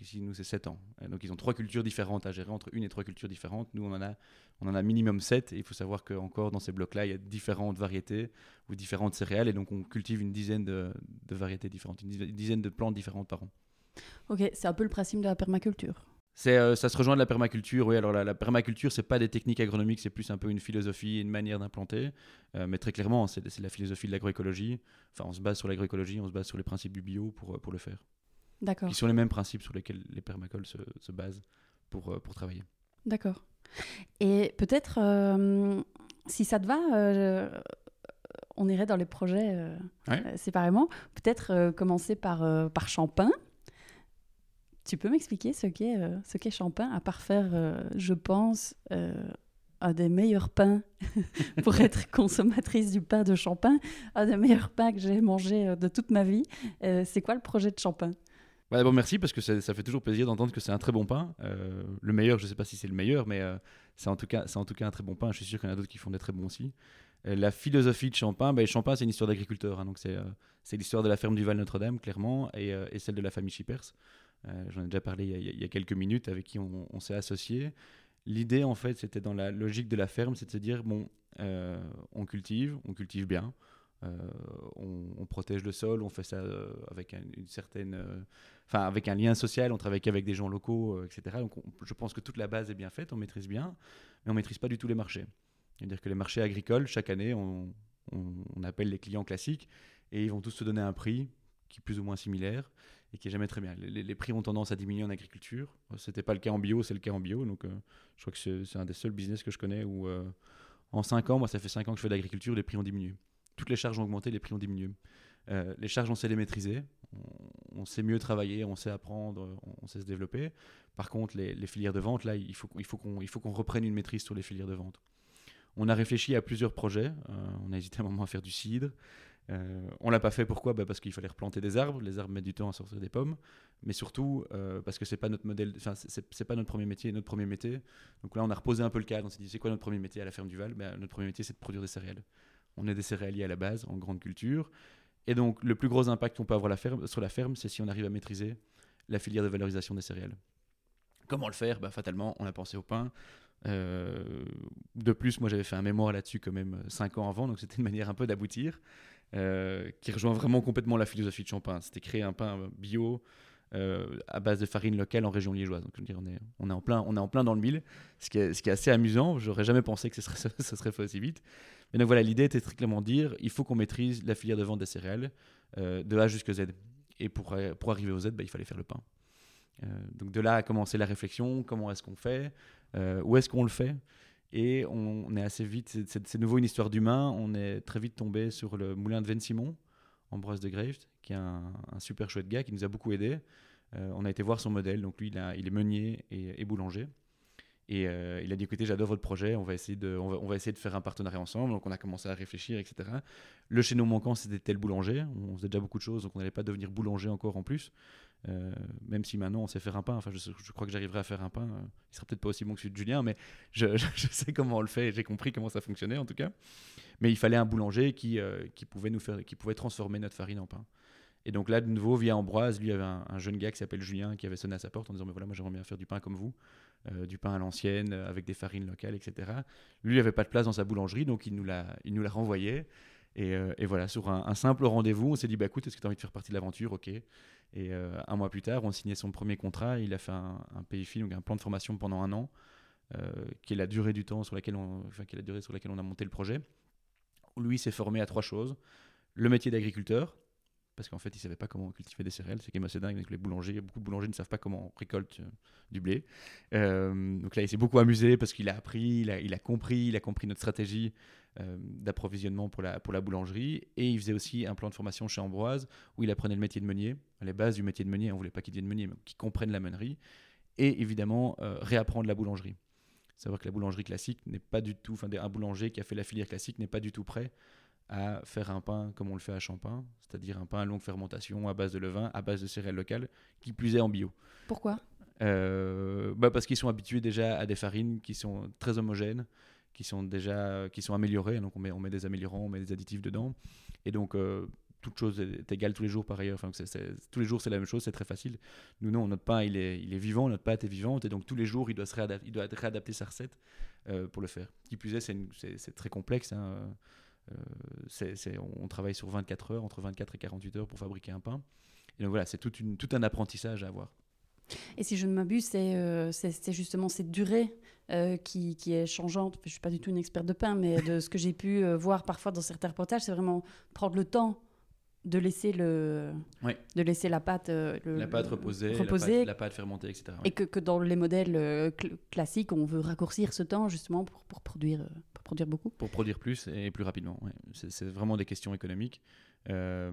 S1: Ici, nous, c'est 7 ans. donc ils ont trois cultures différentes à gérer, entre une et trois cultures différentes. Nous, on en a, on en a minimum 7. Et il faut savoir qu'encore dans ces blocs-là, il y a différentes variétés ou différentes céréales. Et donc on cultive une dizaine de, variétés différentes, une dizaine de plantes différentes par an.
S2: Ok, c'est un peu le principe de la permaculture.
S1: Euh, ça se rejoint de la permaculture. Oui, alors la, la permaculture, c'est pas des techniques agronomiques, c'est plus un peu une philosophie, une manière d'implanter. Euh, mais très clairement, c'est la philosophie de l'agroécologie. Enfin, on se base sur l'agroécologie, on se base sur les principes du bio pour, euh, pour le faire.
S2: D'accord.
S1: Qui sont les mêmes principes sur lesquels les permacoles se, se basent pour, pour travailler.
S2: D'accord. Et peut-être, si ça te va, on irait dans les projets séparément. Peut-être commencer par, par Champagne. Tu peux m'expliquer ce qu'est euh, à part faire, euh, je pense, euh, un des meilleurs pains pour être consommatrice du pain de Champagne, un des meilleurs pains que j'ai mangé de toute ma vie. c'est quoi le projet de Champagne?
S1: Ouais, bon, Merci, parce que ça, fait toujours plaisir d'entendre que c'est un très bon pain. le meilleur, je ne sais pas si c'est le meilleur, mais c'est en, tout cas, en tout cas un très bon pain. Je suis sûr qu'il y en a d'autres qui font des très bons aussi. la philosophie de Champagne, ben, Champagne, c'est une histoire d'agriculteur. Hein, donc c'est l'histoire de la ferme du Val Notre-Dame, clairement, et, et, celle de la famille Schippers. Euh, j'en ai déjà parlé il y, a, quelques minutes, avec qui on, s'est associé. L'idée, en fait, c'était dans la logique de la ferme, c'est de se dire, bon, on cultive, on cultive bien, on, protège le sol, on fait ça avec une certaine, enfin avec un lien social, on travaille avec des gens locaux, etc. Donc je pense que toute la base est bien faite, on maîtrise bien, mais on maîtrise pas du tout les marchés. C'est-à-dire que les marchés agricoles, chaque année, on, on, appelle les clients classiques et ils vont tous se donner un prix qui est plus ou moins similaire et qui est jamais très bien. Les, prix ont tendance à diminuer en agriculture. C'était pas le cas en bio, c'est le cas en bio. Donc, euh, je crois que c'est un des seuls business que je connais où, euh, en 5 ans, moi, ça fait 5 ans que je fais de l'agriculture, les prix ont diminué. Toutes les charges ont augmenté, les prix ont diminué. Euh, les charges, on sait les maîtriser, on, sait mieux travailler, on sait apprendre, on, sait se développer. Par contre, les, filières de vente, là, il faut qu'on reprenne une maîtrise sur les filières de vente. On a réfléchi à plusieurs projets. on a hésité un moment à faire du cidre. Euh, on l'a pas fait pourquoi? Bah Parce qu'il fallait replanter des arbres. Les arbres mettent du temps à sortir des pommes. Mais surtout euh, parce que c'est pas notre modèle, pas notre premier métier. Notre premier métier. Donc là, on a reposé un peu le cadre. On s'est dit, c'est quoi notre premier métier à la ferme du Val? Ben, Notre premier métier, c'est de produire des céréales. On est des céréaliers à la base, en grande culture. Et donc, le plus gros impact qu'on peut avoir sur la ferme, c'est si on arrive à maîtriser la filière de valorisation des céréales. Comment le faire? Bah, Fatalement, on a pensé au pain. Euh, de plus, moi j'avais fait un mémoire là-dessus quand même 5 ans avant, donc c'était une manière un peu d'aboutir. Euh, qui rejoint vraiment complètement la philosophie de Champagne. C'était créer un pain bio euh, à base de farine locale en région liégeoise. Donc, je veux dire, on est, on est, en, plein, on est en plein dans le mille, ce qui est, ce qui est assez amusant. J'aurais jamais pensé que ce serait, ça serait fait aussi vite. Mais donc voilà, l'idée était très clairement de dire il faut qu'on maîtrise la filière de vente des céréales euh, de A jusqu'à Z. Et pour, pour arriver au Z, bah, il fallait faire le pain. donc de là a commencé la réflexion comment est-ce qu'on fait? Où est-ce qu'on le fait? Et on, est assez vite, c'est nouveau une histoire d'humain, on est très vite tombé sur le moulin de Ven Simon, Ambroise de Greift, qui est un, super chouette gars qui nous a beaucoup aidé. Euh, on a été voir son modèle, donc lui il, est meunier et, boulanger. Et euh, il a dit écoutez, j'adore votre projet, on va, essayer de, on va, essayer de faire un partenariat ensemble. Donc on a commencé à réfléchir, etc. Le chaînon manquant, c'était tel boulanger. On faisait déjà beaucoup de choses, donc on n'allait pas devenir boulanger encore en plus. Euh, même si maintenant on sait faire un pain, enfin je, crois que j'arriverai à faire un pain, euh, il sera peut-être pas aussi bon que celui de Julien, mais je, sais comment on le fait, j'ai compris comment ça fonctionnait en tout cas. Mais il fallait un boulanger qui, euh, qui, pouvait, nous faire, qui pouvait transformer notre farine en pain. Et donc là, de nouveau, via Ambroise, lui, il avait un, jeune gars qui s'appelle Julien qui avait sonné à sa porte en disant Mais voilà, moi j'aimerais bien faire du pain comme vous, du pain à l'ancienne, avec des farines locales, etc. Lui, il n'avait pas de place dans sa boulangerie, donc il nous l'a renvoyé. Et, et, voilà, sur un, simple rendez-vous, on s'est dit bah, écoute, est-ce que tu as envie de faire partie de l'aventure? Ok. Et euh, un mois plus tard, on signait son premier contrat. Il a fait un, un donc un plan de formation pendant un an, euh, qui est la durée du temps sur laquelle on, qui est la durée sur laquelle on a monté le projet. Lui s'est formé à trois choses le métier d'agriculteur, parce qu'en fait, il ne savait pas comment cultiver des céréales. C'est quand même assez dingue avec les boulangers. Beaucoup de boulangers ne savent pas comment on récolte euh, du blé. donc là, il s'est beaucoup amusé parce qu'il a appris, il a, compris, il a compris notre stratégie euh, d'approvisionnement pour la, pour la boulangerie. Et il faisait aussi un plan de formation chez Ambroise où il apprenait le métier de meunier, les bases du métier de meunier. On voulait pas qu'il devienne meunier, mais qu'il comprenne la meunerie. Et évidemment, euh, réapprendre la boulangerie. Savoir que la boulangerie classique n'est pas du tout, enfin, un boulanger qui a fait la filière classique n'est pas du tout prêt à faire un pain comme on le fait à Champagne, c'est-à-dire un pain à longue fermentation à base de levain, à base de céréales locales, qui plus est en bio.
S2: Pourquoi?
S1: Euh, bah Parce qu'ils sont habitués déjà à des farines qui sont très homogènes, qui sont déjà qui sont améliorés. Donc on met, on met des améliorants, on met des additifs dedans. Et donc euh, toute chose est égale tous les jours par ailleurs. Enfin, tous les jours c'est la même chose, c'est très facile. Nous non, notre pain il est, il est vivant, notre pâte est vivante et donc tous les jours il doit, se réadapter, il doit réadapter sa recette euh, pour le faire. Qui plus est, c'est très complexe. Hein. Euh, on travaille sur 24 heures, entre 24 et 48 heures pour fabriquer un pain. Et donc voilà, c'est tout, un apprentissage à avoir.
S2: Et si je ne m'abuse, c'est euh, justement cette durée euh, qui, est changeante. Je ne suis pas du tout une experte de pain, mais de ce que j'ai pu voir parfois dans certains reportages, c'est vraiment prendre le temps de laisser, le, de laisser la pâte,
S1: la pâte reposer, La, pâte, fermenter, etc.
S2: Et que, que, dans les modèles classiques, on veut raccourcir ce temps justement pour, pour, produire, pour produire beaucoup.
S1: Pour produire plus et plus rapidement. C'est vraiment des questions économiques. Euh,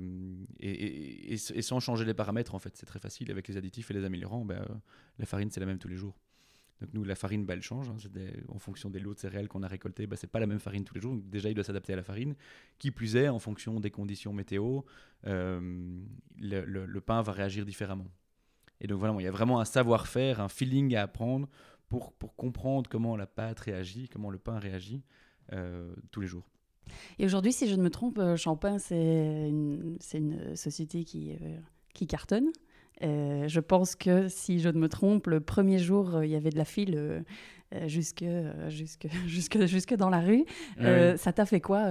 S1: et, sans changer les paramètres, en fait, c'est très facile. Avec les additifs et les améliorants, ben, euh, la farine, c'est la même tous les jours. Donc nous, la farine, ben, elle change. Hein, en fonction des lots de céréales qu'on a récoltés, ben, c'est pas la même farine tous les jours. Donc déjà, il doit s'adapter à la farine. Qui plus est, en fonction des conditions météo, euh, le, pain va réagir différemment. Et donc voilà, il y a vraiment un savoir-faire, un feeling à apprendre pour, pour comprendre comment la pâte réagit, comment le pain réagit tous les jours.
S2: Et aujourd'hui, si je ne me trompe, euh, Champagne, c'est une, une, société qui, euh, qui cartonne. Euh, je pense que si je ne me trompe, le premier jour, il y avait de la file jusque, jusque, jusque, jusque dans la rue. ça t'a fait quoi,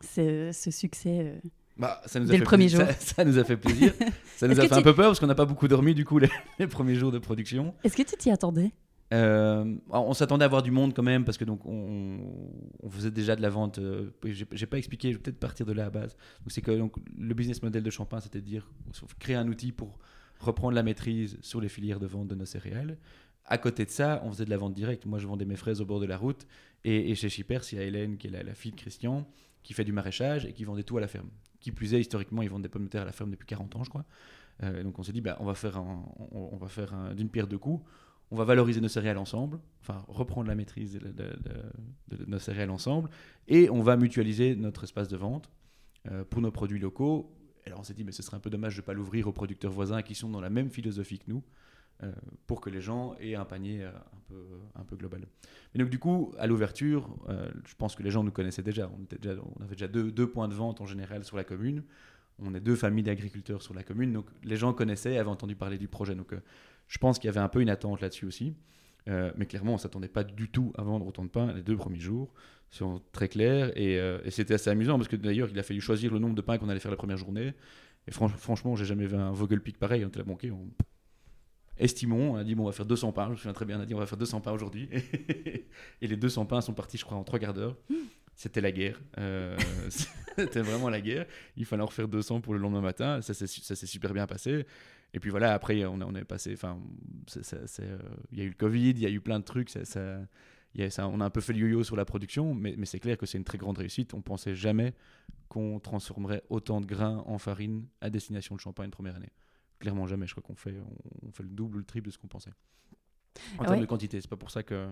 S2: ce, ce, succès
S1: bah, ça nous
S2: Dès
S1: a
S2: le premier
S1: jour.
S2: Ça,
S1: ça, nous a fait plaisir. ça nous a fait un peu peur parce qu'on n'a pas beaucoup dormi du coup les, les premiers jours de production.
S2: Est-ce que tu t'y attendais?
S1: Euh, on s'attendait à avoir du monde quand même parce que donc on, on faisait déjà de la vente. Euh, J'ai pas expliqué, je vais peut-être partir de là à base. C'est que donc, le business model de Champagne, c'était de dire créer un outil pour reprendre la maîtrise sur les filières de vente de nos céréales. À côté de ça, on faisait de la vente directe. Moi, je vendais mes fraises au bord de la route et, chez Chippers, il y a Hélène qui est la, fille de Christian qui fait du maraîchage et qui vendait tout à la ferme. Qui plus est, historiquement, ils vendent des pommes de terre à la ferme depuis 40 ans, je crois. Euh, donc on s'est dit, bah, on va faire, on, faire d'une pierre deux coups on va valoriser nos céréales ensemble, enfin reprendre la maîtrise de, nos céréales ensemble, et on va mutualiser notre espace de vente euh, pour nos produits locaux. Alors on s'est dit, mais ce serait un peu dommage de ne pas l'ouvrir aux producteurs voisins qui sont dans la même philosophie que nous, euh, pour que les gens aient un panier euh, un, peu, un peu global. Mais donc du coup, à l'ouverture, je pense que les gens nous connaissaient déjà. On, était déjà, on avait déjà deux, deux, points de vente en général sur la commune. On est deux familles d'agriculteurs sur la commune, donc les gens connaissaient, avaient entendu parler du projet. Donc je pense qu'il y avait un peu une attente là-dessus aussi. Euh, mais clairement, on s'attendait pas du tout à vendre autant de pain les deux premiers jours. C'est très clair. Euh, et, c'était assez amusant parce que d'ailleurs, il a fallu choisir le nombre de pains qu'on allait faire la première journée. Et franchement, j'ai jamais vu un Vogelpick pareil. On était là, bon, on... estimons. On a dit, bon, on va faire 200 pains. Je me souviens très bien, on a dit, on va faire 200 pains aujourd'hui. et les 200 pains sont partis, je crois, en trois quarts d'heure. C'était la guerre. Euh, c'était vraiment la guerre. Il fallait en refaire 200 pour le lendemain matin. Ça s'est super bien passé. Et puis voilà, après, on, on est passé. Enfin, euh, il y a eu le Covid, il y a eu plein de trucs. Ça, ça, ça, on a un peu fait le yo-yo sur la production, mais, mais c'est clair que c'est une très grande réussite. On pensait jamais qu'on transformerait autant de grains en farine à destination de Champagne première année. Clairement jamais. Je crois qu'on fait, on, fait le double ou le triple de ce qu'on pensait. En termes de quantité, c'est pas pour ça que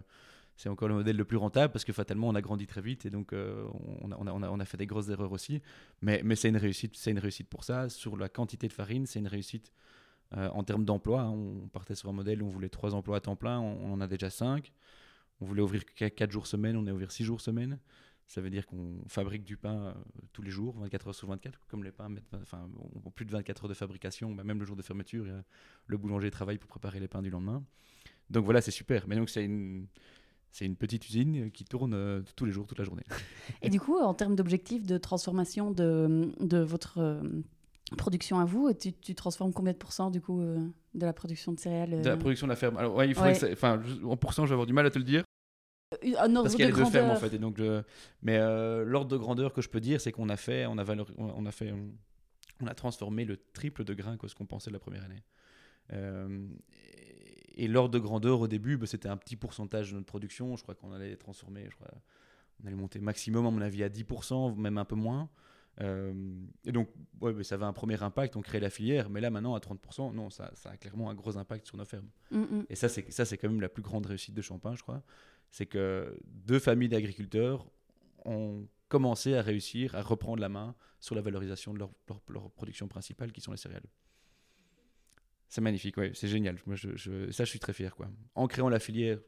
S1: c'est encore le modèle le plus rentable parce que fatalement on a grandi très vite et donc euh, on, a, on, a, on, a, fait des grosses erreurs aussi. Mais, mais c'est une réussite, c'est une réussite pour ça. Sur la quantité de farine, c'est une réussite euh, en termes d'emploi, hein, on partait sur un modèle où on voulait trois emplois à temps plein, on, en a déjà cinq. On voulait ouvrir 4 jours semaine, on est ouvert 6 jours semaine. Ça veut dire qu'on fabrique du pain euh, tous les jours, 24 heures sur 24, comme les pains, enfin, plus de 24 heures de fabrication, bah, même le jour de fermeture, le boulanger travaille pour préparer les pains du lendemain. Donc voilà, c'est super. Mais donc c'est une, petite usine qui tourne euh, tous les jours, toute la journée.
S2: Et du coup, en termes d'objectifs de transformation de votre production à vous, tu, tu, transformes combien de pourcents du coup euh, de la production de céréales
S1: De la euh production de la ferme. Alors ouais, il faudrait enfin en pourcent, je vais avoir du mal à te le dire.
S2: Euh, un ordre
S1: Parce qu'il y a
S2: les deux
S1: fermes en fait, et donc mais l'ordre de grandeur que je peux dire, c'est qu'on a fait, on a on a fait, on a transformé le triple de grains que ce qu'on pensait la première année. et l'ordre de grandeur au début, bah, c'était un petit pourcentage de notre production. Je crois qu'on allait transformer, je crois, on allait monter maximum à mon avis à 10%, même un peu moins. Euh, et donc, ouais, ça avait un premier impact, on crée la filière, mais là maintenant à 30%, non, ça, ça a clairement un gros impact sur nos fermes. Mm, mm. Et ça, c'est ça, c'est quand même la plus grande réussite de Champagne, je crois. C'est que deux familles d'agriculteurs ont commencé à réussir à reprendre la main sur la valorisation de leur, leur, production principale, qui sont les céréales. C'est magnifique, ouais, c'est génial. Moi, je, ça, je suis très fier. Quoi. En créant la filière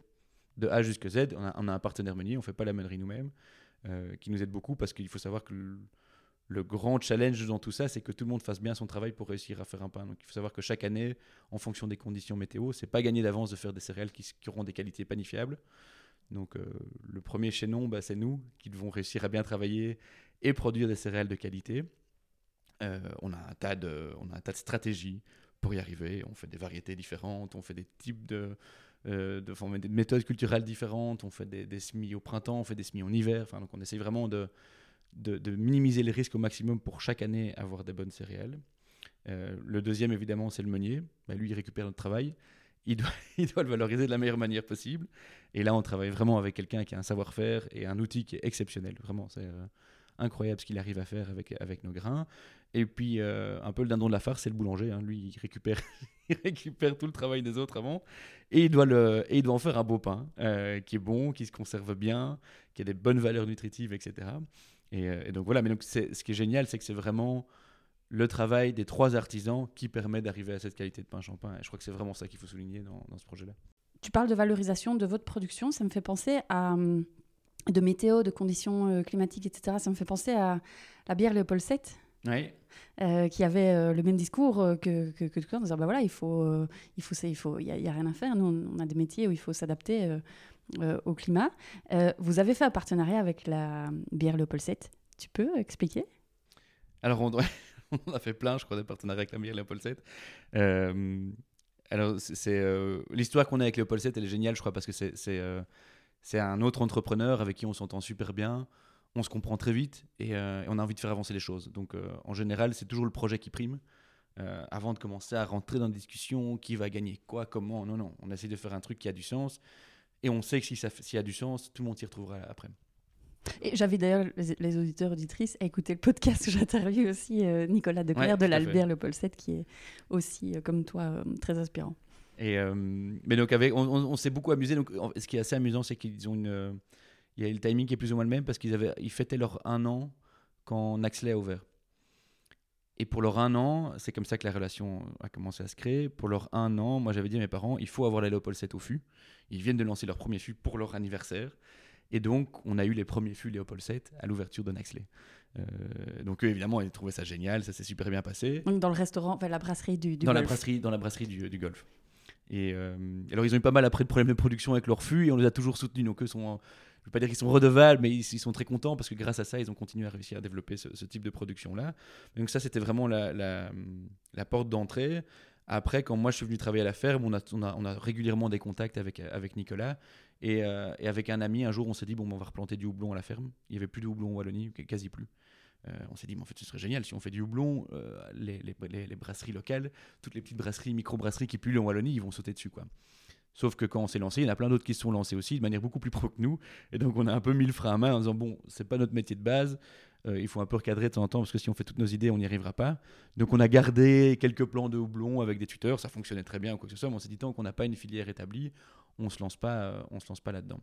S1: de A jusqu'à Z, on a, on a un partenaire meunier, on ne fait pas la meunerie nous-mêmes, euh, qui nous aide beaucoup parce qu'il faut savoir que le grand challenge dans tout ça, c'est que tout le monde fasse bien son travail pour réussir à faire un pain. Donc il faut savoir que chaque année, en fonction des conditions météo, c'est pas gagné d'avance de faire des céréales qui, auront des qualités panifiables. Donc euh, le premier chaînon, bah, c'est nous qui devons réussir à bien travailler et produire des céréales de qualité. Euh, on, a un tas de, on a un tas de stratégies pour y arriver. On fait des variétés différentes, on fait des types de, euh, de, des méthodes culturelles différentes, on fait des, semis au printemps, on fait des semis en hiver. Enfin, donc on essaye vraiment de, de, minimiser les risques au maximum pour chaque année avoir des bonnes céréales. Euh, le deuxième, évidemment, c'est le meunier. Bah, lui, il récupère notre travail. Il doit, il doit le valoriser de la meilleure manière possible. Et là, on travaille vraiment avec quelqu'un qui a un savoir-faire et un outil qui est exceptionnel. Vraiment, c'est euh, incroyable ce qu'il arrive à faire avec, avec nos grains. Et puis, euh, un peu le dindon de la farce, c'est le boulanger. Hein. Lui, il récupère, il récupère tout le travail des autres avant. Et il doit, le, et il doit en faire un beau pain qui est bon, qui se conserve bien, qui a des bonnes valeurs nutritives, etc. Euh, et, donc voilà, mais donc ce qui est génial, c'est que c'est vraiment le travail des trois artisans qui permet d'arriver à cette qualité de pain champagne. Et je crois que c'est vraiment ça qu'il faut souligner dans, ce projet-là.
S2: Tu parles de valorisation de votre production, ça me fait penser à hum, de météo, de conditions euh, climatiques, etc. Ça me fait penser à la bière Léopold VII.
S1: Oui.
S2: Euh, qui avait le même discours que, que, que, en disant bah voilà il faut il faut il faut il y, a rien à faire nous on, a des métiers où il faut s'adapter au climat. vous avez fait un partenariat avec la bière Léopold 7. Tu peux expliquer?
S1: Alors, on, on, a fait plein, je crois, de partenariats avec la bière Léopold 7. alors, c'est l'histoire qu'on a avec Léopold 7, elle est géniale, je crois, parce que c'est un autre entrepreneur avec qui on s'entend super bien on se comprend très vite et, on a envie de faire avancer les choses. Donc en général, c'est toujours le projet qui prime. Euh, avant de commencer à rentrer dans des discussions, qui va gagner quoi, comment. Non, non, on essaie de faire un truc qui a du sens. Et on sait que si s'il y a du sens, tout le monde s'y retrouvera après.
S2: Et j'avais d'ailleurs les, auditeurs auditrices à écouter le podcast où j'interviewe aussi euh, Nicolas Declerc de l'Albert Le Paul 7 qui est aussi, euh, comme toi, très inspirant.
S1: Et, mais donc, avec, on, s'est beaucoup amusé. Donc, ce qui est assez amusant, c'est qu'ils ont une. Il y a le timing qui est plus ou moins le même parce qu'ils avaient, ils fêtaient leur un an quand Naxley a ouvert. Et pour leur un an, c'est comme ça que la relation a commencé à se créer. Pour leur un an, moi j'avais dit à mes parents, il faut avoir la Léopold 7 au fût. Ils viennent de lancer leur premier fût pour leur anniversaire. Et donc, on a eu les premiers fûts Léopold 7 à l'ouverture de Naxley. Euh, donc eux, évidemment, ils trouvaient ça génial, ça s'est super bien passé.
S2: Donc dans le restaurant, enfin, la brasserie du,
S1: dans La brasserie, dans la brasserie du, du Golfe. Et euh, alors, ils ont eu pas mal après de problèmes de production avec leur fût et on les a toujours soutenus. Donc, eux sont je veux pas dire qu'ils sont redevables, mais ils, sont très contents parce que grâce à ça, ils ont continué à réussir à développer ce, type de production-là. Donc ça, c'était vraiment la, porte d'entrée. Après, quand moi je suis venu travailler à la ferme, on a, on a, régulièrement des contacts avec, avec Nicolas. Et, euh, et, avec un ami, un jour, on s'est dit, bon, on va replanter du houblon à la ferme. Il n'y avait plus de houblon en Wallonie, quasi plus. Euh, on s'est dit, mais en fait, ce serait génial si on fait du houblon, euh, les, les, les, brasseries locales, toutes les petites brasseries, micro-brasseries qui pullent en Wallonie, ils vont sauter dessus. quoi. Sauf que quand on s'est lancé, il y en a plein d'autres qui se sont lancés aussi de manière beaucoup plus pro que nous. Et donc on a un peu mis le frein à main en disant bon, c'est pas notre métier de base. Euh, il faut un peu recadrer de temps en temps parce que si on fait toutes nos idées, on n'y arrivera pas. Donc on a gardé quelques plans de houblon avec des tuteurs, ça fonctionnait très bien ou quoi que ce soit. Mais on s'est dit tant qu'on n'a pas une filière établie, on se lance pas, euh, on se lance pas là-dedans.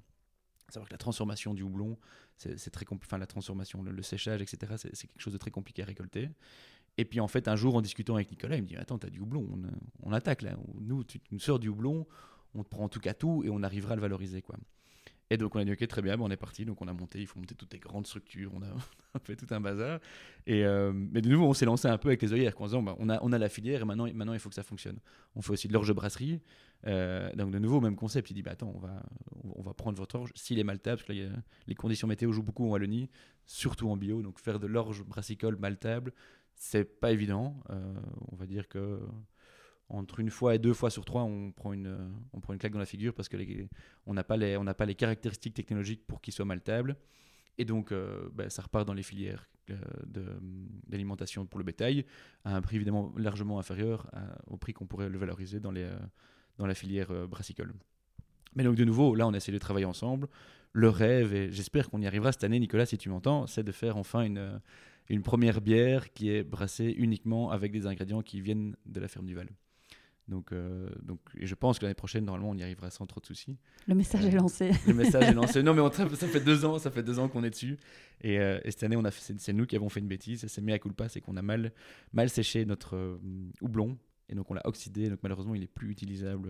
S1: Savoir que la transformation du houblon, c'est très compliqué. Enfin, la transformation, le, séchage, etc., c'est quelque chose de très compliqué à récolter. Et puis en fait, un jour, en discutant avec Nicolas, il me dit Attends, tu as du houblon, on, on, attaque là. Nous, tu nous sors du houblon, on te prend en tout cas tout et on arrivera à le valoriser. quoi. Et donc on a dit ok très bien, on est parti, donc on a monté, il faut monter toutes les grandes structures, on a, fait tout un bazar. Et euh, mais de nouveau on s'est lancé un peu avec les œillères, en disant bah, on, a, on a la filière et maintenant, maintenant il faut que ça fonctionne. On fait aussi de l'orge brasserie, euh, donc de nouveau même concept, il dit bah attends on va, on va prendre votre orge, s'il est maltable, parce que les conditions météo jouent beaucoup en Wallonie, surtout en bio, donc faire de l'orge brassicole maltable, c'est pas évident. Euh, on va dire que entre une fois et deux fois sur trois, on prend une, claque dans la figure parce que on n'a pas les, on n'a pas les caractéristiques technologiques pour qu'il soit maltable. Et donc, euh, ben, ça repart dans les filières euh, d'alimentation pour le bétail à un prix évidemment largement inférieur au prix qu'on pourrait le valoriser dans, euh, la filière brassicole. Mais donc, de nouveau, là, on essaie de travailler ensemble. Le rêve, et j'espère qu'on y arrivera cette année, Nicolas, si tu m'entends, c'est de faire enfin une première bière qui est brassée uniquement avec des ingrédients qui viennent de la ferme du Val. Donc, euh, donc, et je pense que l'année prochaine, normalement, on y arrivera sans trop de soucis.
S2: Le message est lancé.
S1: Le message est lancé. Non, mais on, ça fait deux ans, ça fait deux ans qu'on est dessus. Et, euh, cette année, on a c'est nous qui avons fait une bêtise. C'est mis à culpa, c'est qu'on a mal, mal séché notre euh, houblon. Et donc, on l'a oxydé. Donc, malheureusement, il est plus utilisable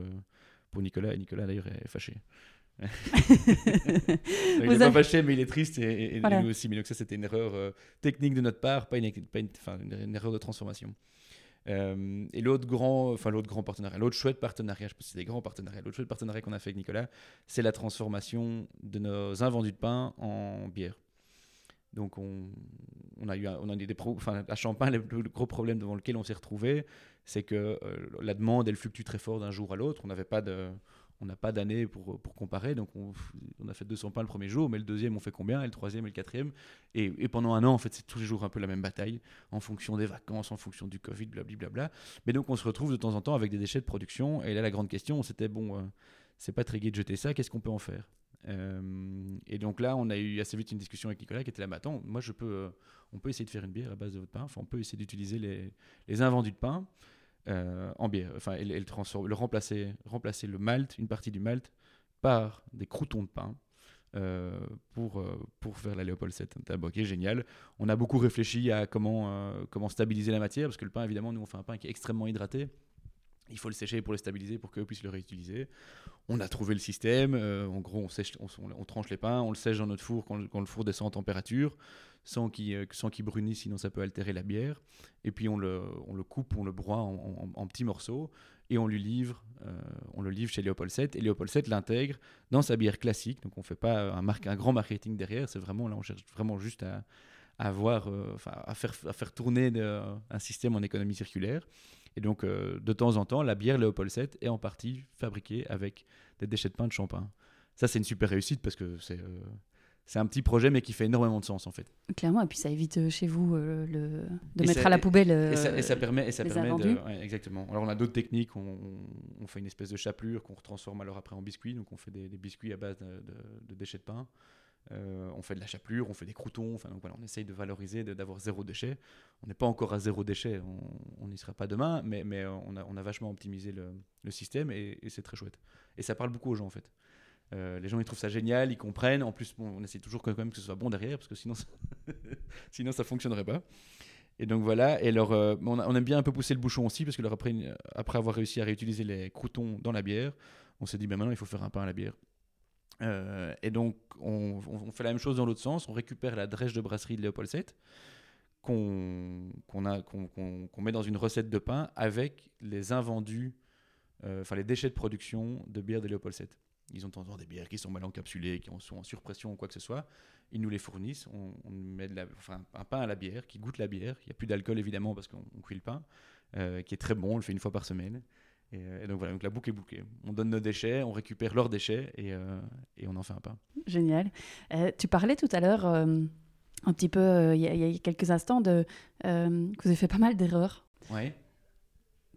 S1: pour Nicolas. Et Nicolas, d'ailleurs, est fâché. il n'est pas fâché, mais il est triste et, nous aussi. Mais donc, ça, c'était une erreur technique de notre part, pas une, pas une erreur de transformation. Euh, et l'autre grand, enfin l'autre grand partenariat, l'autre chouette partenariat, je pense que c'est des grands partenariats, l'autre chouette partenariat qu'on a fait avec Nicolas, c'est la transformation de nos invendus de pain en bière. Donc on, a eu, on a des enfin à Champagne, le, le, gros problème devant lequel on s'est retrouvé, c'est que euh, la demande elle fluctue très fort d'un jour à l'autre. On n'avait pas de, on n'a pas d'année pour, pour, comparer, donc on, on, a fait 200 pains le premier jour, mais le deuxième on fait combien, et le troisième et le quatrième? Et, et pendant un an, en fait, c'est tous les jours un peu la même bataille, en fonction des vacances, en fonction du Covid, blablabla. Mais donc on se retrouve de temps en temps avec des déchets de production, et là la grande question, c'était bon, euh, c'est pas très gai de jeter ça, qu'est-ce qu'on peut en faire? Euh, et donc là, on a eu assez vite une discussion avec Nicolas qui était là, mais attends, moi je peux, euh, on peut essayer de faire une bière à base de votre pain, enfin on peut essayer d'utiliser les, les invendus de pain. Euh, en bière. Enfin, elle, le, le remplacer, remplacer le malt, une partie du malt, par des croutons de pain. Euh, pour, euh, pour faire la Léopold 7. Ok, génial. On a beaucoup réfléchi à comment, comment stabiliser la matière, parce que le pain, évidemment, nous, on fait un pain qui est extrêmement hydraté. Il faut le sécher pour le stabiliser, pour qu'eux puissent le réutiliser. On a trouvé le système. en gros, on, tranche les pains, on le sèche dans notre four quand, le four descend en température sans qu'il euh, sans brunisse, sinon ça peut altérer la bière. Et puis on le, on le coupe, on le broie en, petits morceaux. et on lui livre, on le livre chez Léopold 7 et Léopold 7 l'intègre dans sa bière classique. Donc on fait pas un, un grand marketing derrière, c'est vraiment là on cherche vraiment juste à, à, avoir, à, faire, à faire tourner un système en économie circulaire. Et donc, de temps en temps, la bière Léopold 7 est en partie fabriquée avec des déchets de pain de champagne. Ça, c'est une super réussite parce que c'est c'est un petit projet, mais qui fait énormément de sens en fait.
S2: Clairement, et puis ça évite euh, chez vous euh, le, de mettre à la poubelle.
S1: et, ça, euh, permet, et ça permet de, exactement. Alors on a d'autres techniques. On, fait une espèce de chapelure qu'on retransforme alors après en biscuits. Donc on fait des, biscuits à base de, déchets de pain. On fait de la chapelure, on fait des croutons. Enfin donc voilà, on essaye de valoriser, d'avoir zéro déchet. On n'est pas encore à zéro déchet. On n'y sera pas demain, mais, mais on, a, on a vachement optimisé le, le système et, c'est très chouette. Et ça parle beaucoup aux gens en fait. Euh, les gens ils trouvent ça génial, ils comprennent. En plus, on essaie toujours quand même que ce soit bon derrière parce que sinon, ça... sinon ça fonctionnerait pas. Et donc voilà. Et alors, euh, on, aime bien un peu pousser le bouchon aussi parce que après, après avoir réussi à réutiliser les croutons dans la bière, on s'est dit ben maintenant il faut faire un pain à la bière. Euh, et donc on, fait la même chose dans l'autre sens. On récupère la drèche de brasserie de Léopold 7 qu'on met dans une recette de pain avec les invendus, enfin les déchets de production de bière de Léopold 7. Ils ont temps des bières qui sont mal encapsulées, qui sont en surpression ou quoi que ce soit. Ils nous les fournissent. On, met un pain à la bière qui goûte la bière. Il n'y a plus d'alcool évidemment parce qu'on cuit le pain, euh, qui est très bon. On le fait une fois par semaine. Et, et, donc voilà, donc la boucle est bouquée. On donne nos déchets, on récupère leurs déchets et, euh, et on en fait un pain.
S2: Génial. Euh, tu parlais tout à l'heure, un petit peu, il y, y, a quelques instants, de, que vous avez fait pas mal d'erreurs.
S1: Ouais.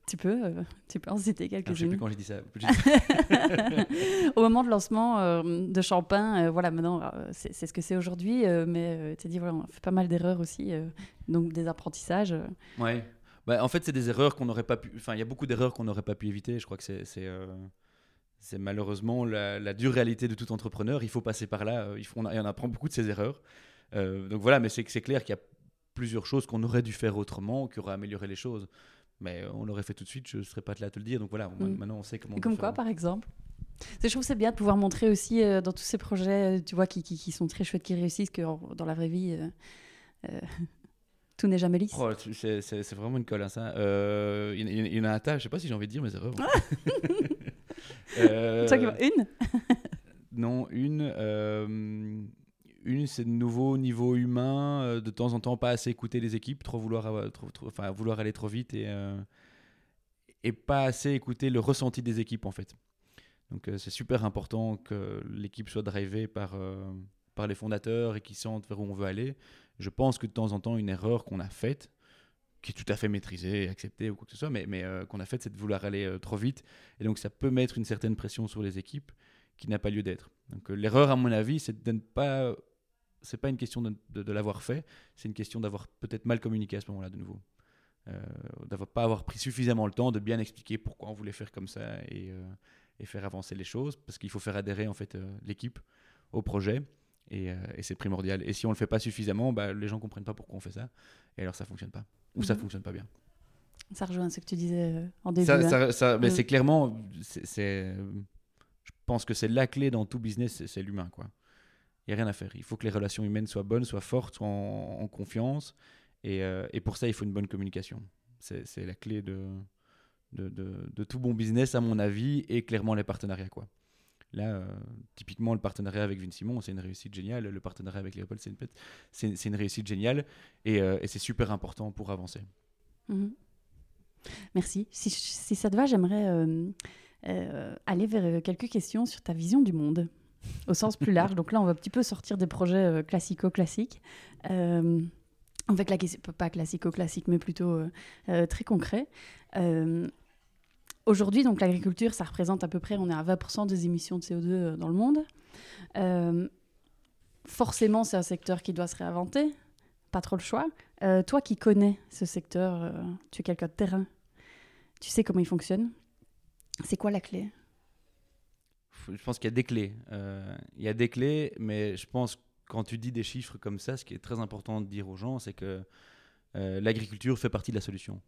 S2: Tu peux, euh, tu peux en citer quelques-unes. Je sais
S1: plus quand j'ai dit ça.
S2: Au moment de lancement euh, de Champagne, euh, voilà, maintenant, c'est ce que c'est aujourd'hui, mais tu as dit, voilà, on fait pas mal d'erreurs aussi, donc des apprentissages.
S1: Ouais. Bah, en fait, c'est des erreurs qu'on n'aurait pas pu. Enfin, il y a beaucoup d'erreurs qu'on n'aurait pas pu éviter. Je crois que c'est c'est malheureusement la, dure réalité de tout entrepreneur. Il faut passer par là. Il, faut, on, en apprend beaucoup de ses erreurs. donc voilà, mais c'est clair qu'il y a plusieurs choses qu'on aurait dû faire autrement, qui auraient amélioré les choses. Mais on l'aurait fait tout de suite, je ne serais pas là à te le dire. Donc voilà, mm. maintenant on sait comment.
S2: Et comme quoi, par exemple je trouve c'est bien de pouvoir montrer aussi euh, dans tous ces projets, euh, tu vois, qui, qui, sont très chouettes, qui réussissent, que dans la vraie vie, euh, tout n'est jamais lisse.
S1: Oh, c'est vraiment une colle, hein, ça. Il y, en a un tas, je sais pas si j'ai envie de dire mes erreurs.
S2: une
S1: Non, une une, c'est de nouveau niveau humain, euh, de temps en temps pas assez écouter les équipes, trop vouloir, trop, enfin, vouloir aller trop vite et, euh, et pas assez écouter le ressenti des équipes en fait. Donc euh, c'est super important que l'équipe soit drivée par, par les fondateurs et qu'ils sentent vers où on veut aller. Je pense que de temps en temps, une erreur qu'on a faite, qui est tout à fait maîtrisée acceptée ou quoi que ce soit, mais, mais qu'on a faite, c'est de vouloir aller trop vite. Et donc ça peut mettre une certaine pression sur les équipes qui n'a pas lieu d'être. Donc l'erreur, à mon avis, c'est de ne pas c'est pas une question de, de, l'avoir fait, c'est une question d'avoir peut-être mal communiqué à ce moment-là de nouveau. Euh, d'avoir pas avoir pris suffisamment le temps de bien expliquer pourquoi on voulait faire comme ça et, euh, et faire avancer les choses, parce qu'il faut faire adhérer en fait euh, l'équipe au projet et, euh, et c'est primordial. Et si on le fait pas suffisamment, bah, les gens comprennent pas pourquoi on fait ça et alors ça fonctionne pas ou ça mhm. fonctionne pas bien.
S2: Ça rejoint ce que tu disais en début.
S1: Ça, ça, mais c'est clairement, c'est, je pense que c'est la clé dans tout business, c'est l'humain quoi il n'y a rien à faire. Il faut que les relations humaines soient bonnes, soient fortes, soient en, confiance. Et, euh, et, pour ça, il faut une bonne communication. C'est la clé de, de, de, tout bon business, à mon avis, et clairement les partenariats. Quoi. Là, euh, typiquement, le partenariat avec Vin Simon, c'est une réussite géniale. Le partenariat avec Léopold, c'est une, une, réussite géniale. Et, euh, et c'est super important pour avancer.
S2: Mhm. Merci. Si, si, ça te va, j'aimerais aller vers quelques questions sur ta vision du monde au sens plus large. Donc là, on va un petit peu sortir des projets euh, classico-classiques. Euh, en fait, la pas classico-classique, mais plutôt euh, très concret. Aujourd'hui, donc l'agriculture, ça représente à peu près, on est à 20% des émissions de CO2 dans le monde. forcément, c'est un secteur qui doit se réinventer. Pas trop le choix. toi qui connais ce secteur, tu es quelqu'un de terrain. Tu sais comment il fonctionne. C'est quoi la clé?
S1: Je pense qu'il y a des clés. Euh, il y a des clés, mais je pense quand tu dis des chiffres comme ça, ce qui est très important de dire aux gens, c'est que euh, l'agriculture fait partie de la solution.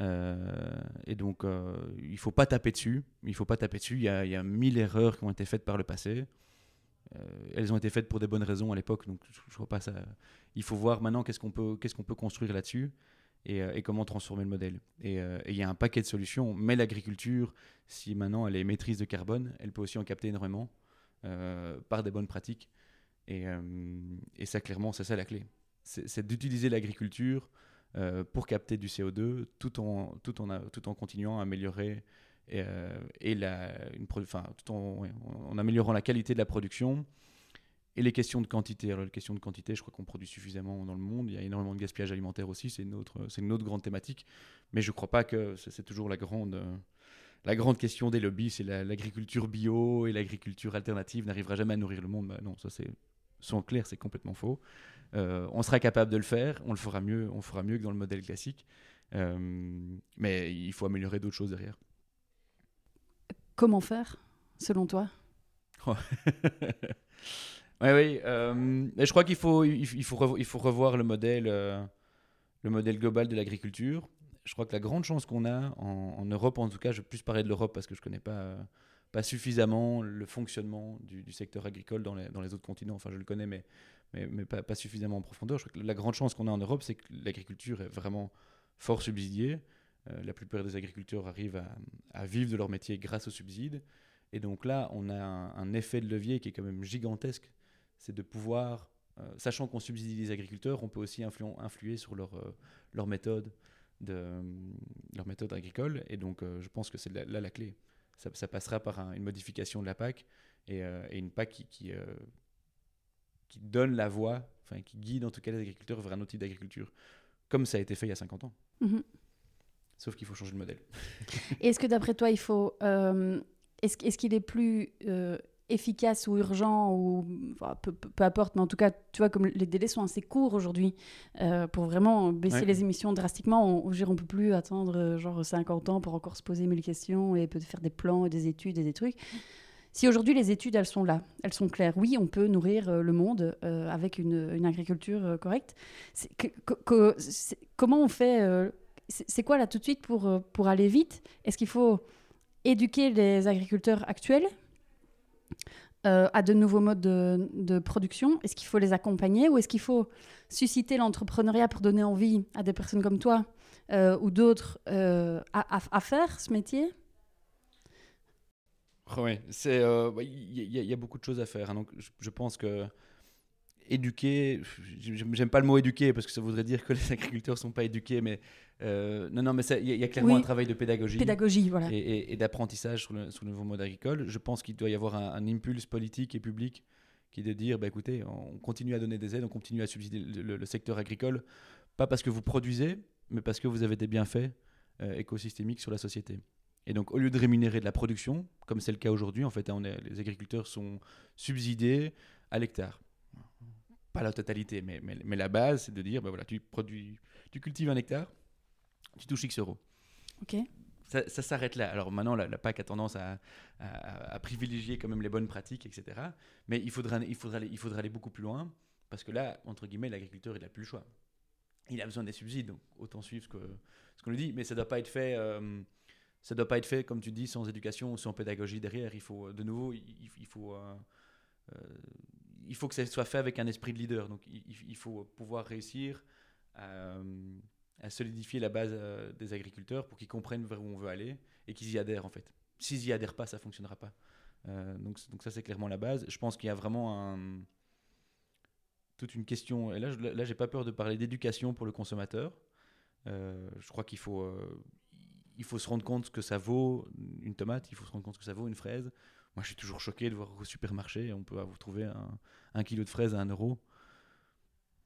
S1: Euh, et donc, il ne faut pas taper dessus. Il faut pas taper dessus. Il y, a, il y, a, mille erreurs qui ont été faites par le passé. elles ont été faites pour des bonnes raisons à l'époque, donc je, vois pas ça. Il faut voir maintenant qu'est-ce qu'on peut, qu'est-ce qu'on peut construire là-dessus. et, comment transformer le modèle. Et il y a un paquet de solutions, mais l'agriculture, si maintenant elle est maîtrise de carbone, elle peut aussi en capter énormément par des bonnes pratiques. Et ça, clairement, c'est ça la clé. C'est d'utiliser l'agriculture pour capter du CO2 tout en, tout en, tout en continuant à améliorer et, et la, une enfin, tout en, en, améliorant la qualité de la production et les questions de quantité. Alors, les questions de quantité, je crois qu'on produit suffisamment dans le monde. Il y a énormément de gaspillage alimentaire aussi. C'est une autre, une autre grande thématique. Mais je ne crois pas que c'est toujours la grande, la grande question des lobbies. C'est l'agriculture bio et l'agriculture alternative n'arrivera jamais à nourrir le monde. Bah non, ça c'est, sans clair, c'est complètement faux. Euh, on sera capable de le faire. On le fera mieux. On fera mieux que dans le modèle classique. Euh, mais il faut améliorer d'autres choses derrière.
S2: Comment faire, selon toi?
S1: Oui, oui. Euh, je crois qu'il faut, il, faut, revoir, il faut revoir le modèle, le modèle global de l'agriculture. Je crois que la grande chance qu'on a en, Europe, en tout cas, je vais plus parler de l'Europe parce que je ne connais pas, pas suffisamment le fonctionnement du, secteur agricole dans les, autres continents. Enfin, je le connais, mais, mais, pas, suffisamment en profondeur. Je crois que la grande chance qu'on a en Europe, c'est que l'agriculture est vraiment fort subsidiée. la plupart des agriculteurs arrivent à, vivre de leur métier grâce aux subsides. Et donc là, on a un, effet de levier qui est quand même gigantesque c'est de pouvoir, euh, sachant qu'on subsidie les agriculteurs, on peut aussi influer sur leur, euh, méthode de leur méthode agricole. Et donc, euh, je pense que c'est là, la clé. Ça, passera par une modification de la PAC et, une PAC qui, qui, qui, donne la voie, enfin, qui guide en tout cas les agriculteurs vers un outil d'agriculture, comme ça a été fait il y a 50 ans. Mhm. Sauf qu'il faut changer de modèle.
S2: est-ce que d'après toi, il faut. est-ce, qu'il est plus efficace ou urgent ou peu, peu, importe mais en tout cas tu vois comme les délais sont assez courts aujourd'hui euh, pour vraiment baisser les émissions drastiquement on, on, peut plus attendre euh, genre 50 ans pour encore se poser mille questions et peut faire des plans et des études et des trucs. Si aujourd'hui les études elles sont là elles sont claires oui on peut nourrir euh, le monde avec une, une, agriculture correcte. Que, comment on fait c'est quoi là tout de suite pour, pour aller vite? Est-ce qu'il faut éduquer les agriculteurs actuels? Euh, à de nouveaux modes de, production? Est-ce qu'il faut les accompagner ou est-ce qu'il faut susciter l'entrepreneuriat pour donner envie à des personnes comme toi euh, ou d'autres euh, à, faire ce métier?
S1: Oui, il y, a beaucoup de choses à faire. Hein. donc, je, pense que éduquer, j'aime pas le mot éduquer parce que ça voudrait dire que les agriculteurs sont pas éduqués, mais euh, non, non, mais il y, a clairement un travail de pédagogie,
S2: pédagogie voilà.
S1: et, d'apprentissage sur le, sur le, nouveau mode agricole. Je pense qu'il doit y avoir un, impulse politique et public qui est de dire, bah, écoutez, on continue à donner des aides, on continue à subsidier le, secteur agricole, pas parce que vous produisez, mais parce que vous avez des bienfaits euh, écosystémiques sur la société. Et donc, au lieu de rémunérer de la production, comme c'est le cas aujourd'hui, en fait, on est, les agriculteurs sont subsidiés à l'hectare. Pas la totalité, mais, mais, mais la base, c'est de dire, bah, voilà, tu, produis, tu cultives un hectare, tu touches X euros.
S2: Ok.
S1: Ça, s'arrête là. Alors maintenant, la, PAC a tendance à, à, privilégier quand même les bonnes pratiques, etc. Mais il faudra, il, faudra aller, il faudra aller beaucoup plus loin, parce que là, entre guillemets, l'agriculteur, il n'a plus le choix. Il a besoin des subsides, donc autant suivre ce qu'on ce lui dit. Mais ça ne doit pas être fait... Euh, ça doit pas être fait, comme tu dis, sans éducation ou sans pédagogie derrière. Il faut, de nouveau, il, faut, euh, euh, il faut que ça soit fait avec un esprit de leader. Donc, il, faut pouvoir réussir à, à solidifier la base euh, des agriculteurs pour qu'ils comprennent vers où on veut aller et qu'ils y adhèrent en fait. S'ils y adhèrent pas, ça fonctionnera pas. Euh, donc, ça c'est clairement la base. Je pense qu'il y a vraiment toute une question. Et là, je, là, pas peur de parler d'éducation pour le consommateur. Euh, je crois qu'il faut, faut se rendre compte que ça vaut une tomate, il faut se rendre compte que ça vaut une fraise. Moi, je suis toujours choqué de voir au supermarché, on peut vous trouver un, un kilo de fraises à 1 euro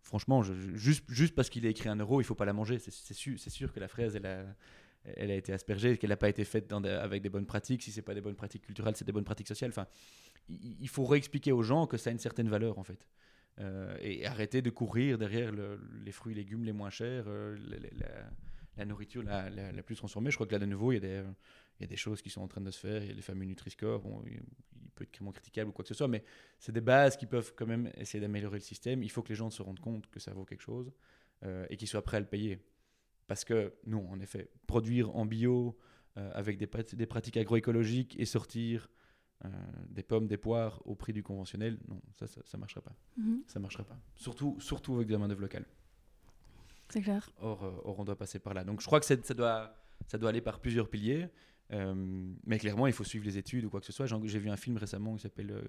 S1: franchement, juste, juste parce qu'il a écrit un euro, il faut pas la manger. C'est sûr, que la fraise, elle a, été aspergée, qu'elle n'a pas été faite avec des bonnes pratiques. Si c'est pas des bonnes pratiques culturelles, c'est des bonnes pratiques sociales. Enfin, il, faut réexpliquer aux gens que ça a une certaine valeur en fait. Euh, et arrêter de courir derrière les fruits et légumes les moins chers, euh, la, nourriture la, plus transformée. Je crois que là, de nouveau, il y, a des, il y a des choses qui sont en train de se faire. Il y a les fameux Nutri-Score. Bon, peut être vraiment critiquable ou quoi que ce soit, mais c'est des bases qui peuvent quand même essayer d'améliorer le système. Il faut que les gens se rendent compte que ça vaut quelque chose euh, et qu'ils soient prêts à le payer. Parce que, non, en effet, produire en bio euh, avec des, des, pratiques agroécologiques et sortir euh, des pommes, des poires au prix du conventionnel, non, ça, ça ne marchera pas. Mm-hmm. Ça marchera pas. Surtout, surtout avec de la main-d'œuvre locale.
S2: C'est clair.
S1: Or, or, on doit passer par là. Donc je crois que ça doit, ça doit aller par plusieurs piliers. Euh, mais clairement, il faut suivre les études ou quoi que ce soit. J'ai vu un film récemment qui s'appelle euh,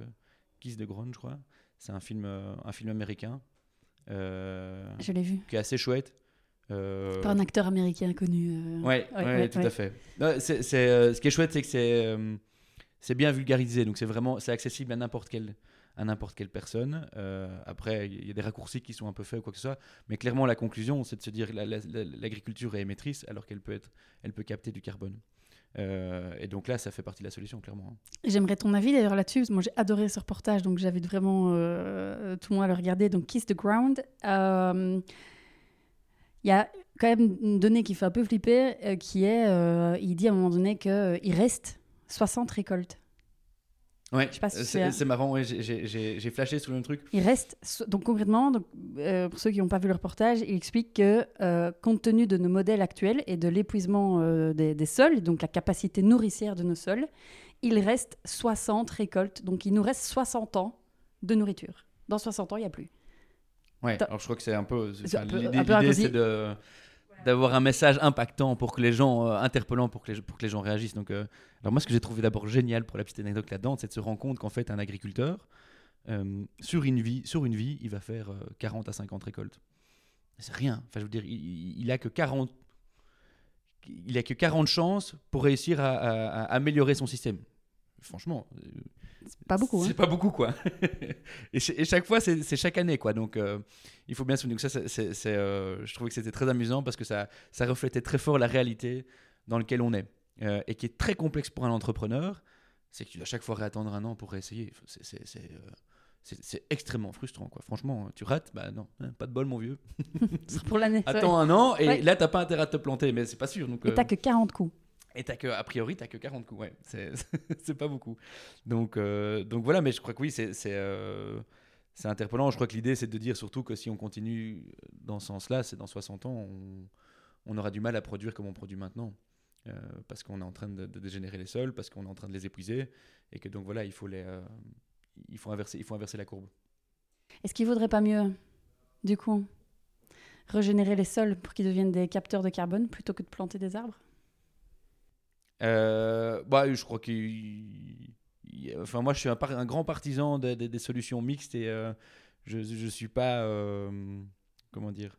S1: Kiss de Ground, je crois. C'est un film, un film américain.
S2: je l'ai vu.
S1: Qui est assez chouette.
S2: Par un acteur américain connu.
S1: Ouais, ouais, tout à fait. ce qui est chouette, c'est que c'est, c'est bien vulgarisé. Donc c'est vraiment c'est accessible à n'importe quel à n'importe quelle personne. Euh, après, il y a des raccourcis qui sont un peu faits ou quoi que ce soit, mais clairement, la conclusion, c'est de se dire l'agriculture est émettrice alors qu'elle peut, être, elle peut capter du carbone. Euh, et donc là, ça fait partie de la solution, clairement. Hein.
S2: J'aimerais ton avis d'ailleurs là-dessus. Moi, j'ai adoré ce reportage, donc j'invite vraiment euh, tout le monde à le regarder. Donc, Kiss the Ground. Il y a quand même une donnée qui fait un peu flipper, qui est, il dit à un moment donné qu'il reste 60 récoltes
S1: Ouais, c'est marrant, j'ai flashé sur le truc.
S2: Il reste, donc concrètement, donc, euh, pour ceux qui n'ont pas vu le reportage, il explique que euh, compte tenu de nos modèles actuels et de l'épuisement euh, des, des, sols, donc la capacité nourricière de nos sols, il reste 60 récoltes, donc il nous reste 60 ans de nourriture. Dans 60 ans, il n'y a plus.
S1: Ouais, alors je crois que c'est un peu. L'idée, c'est de d'avoir un message impactant pour que les gens, euh, interpellant pour que les, pour que les gens réagissent. Donc, euh, alors moi, ce que j'ai trouvé d'abord génial pour la petite anecdote là-dedans, c'est de se rendre compte qu'en fait, un agriculteur, euh, sur, une vie, sur une vie, il va faire 40 à 50 récoltes. C'est rien. Enfin, je veux dire, il, il, a que 40 il a que 40 chances pour réussir à, améliorer son système. Franchement,
S2: pas beaucoup. Hein.
S1: C'est pas beaucoup, quoi. et, chaque fois, c'est chaque année, quoi. Donc, euh, il faut bien se souvenir que ça, c'est, euh, je trouvais que c'était très amusant parce que ça, ça reflétait très fort la réalité dans laquelle on est. Euh, et qui est très complexe pour un entrepreneur, c'est que tu dois chaque fois réattendre un an pour réessayer. C'est extrêmement frustrant, quoi. Franchement, tu rates, bah non, hein, pas de bol, mon vieux.
S2: pour l'année.
S1: Attends un an et là, t'as pas intérêt à te planter, mais c'est pas sûr. Donc,
S2: et t'as que 40 coups.
S1: Et as que, a priori, tu n'as que 40 coups. Ouais, c'est pas beaucoup. Donc, euh, donc voilà, mais je crois que oui, c'est euh, c'est interpellant. Je crois que l'idée, c'est de dire surtout que si on continue dans ce sens-là, c'est dans 60 ans, on, on, aura du mal à produire comme on produit maintenant. Euh, parce qu'on est en train de, dégénérer les sols, parce qu'on est en train de les épuiser, et que donc voilà, il faut, les, il faut, inverser, il faut inverser la courbe.
S2: Est-ce qu'il ne vaudrait pas mieux, du coup, régénérer les sols pour qu'ils deviennent des capteurs de carbone plutôt que de planter des arbres?
S1: Bah, je crois que. Enfin, moi, je suis un, grand partisan des solutions mixtes et euh, je ne suis pas. Euh, comment dire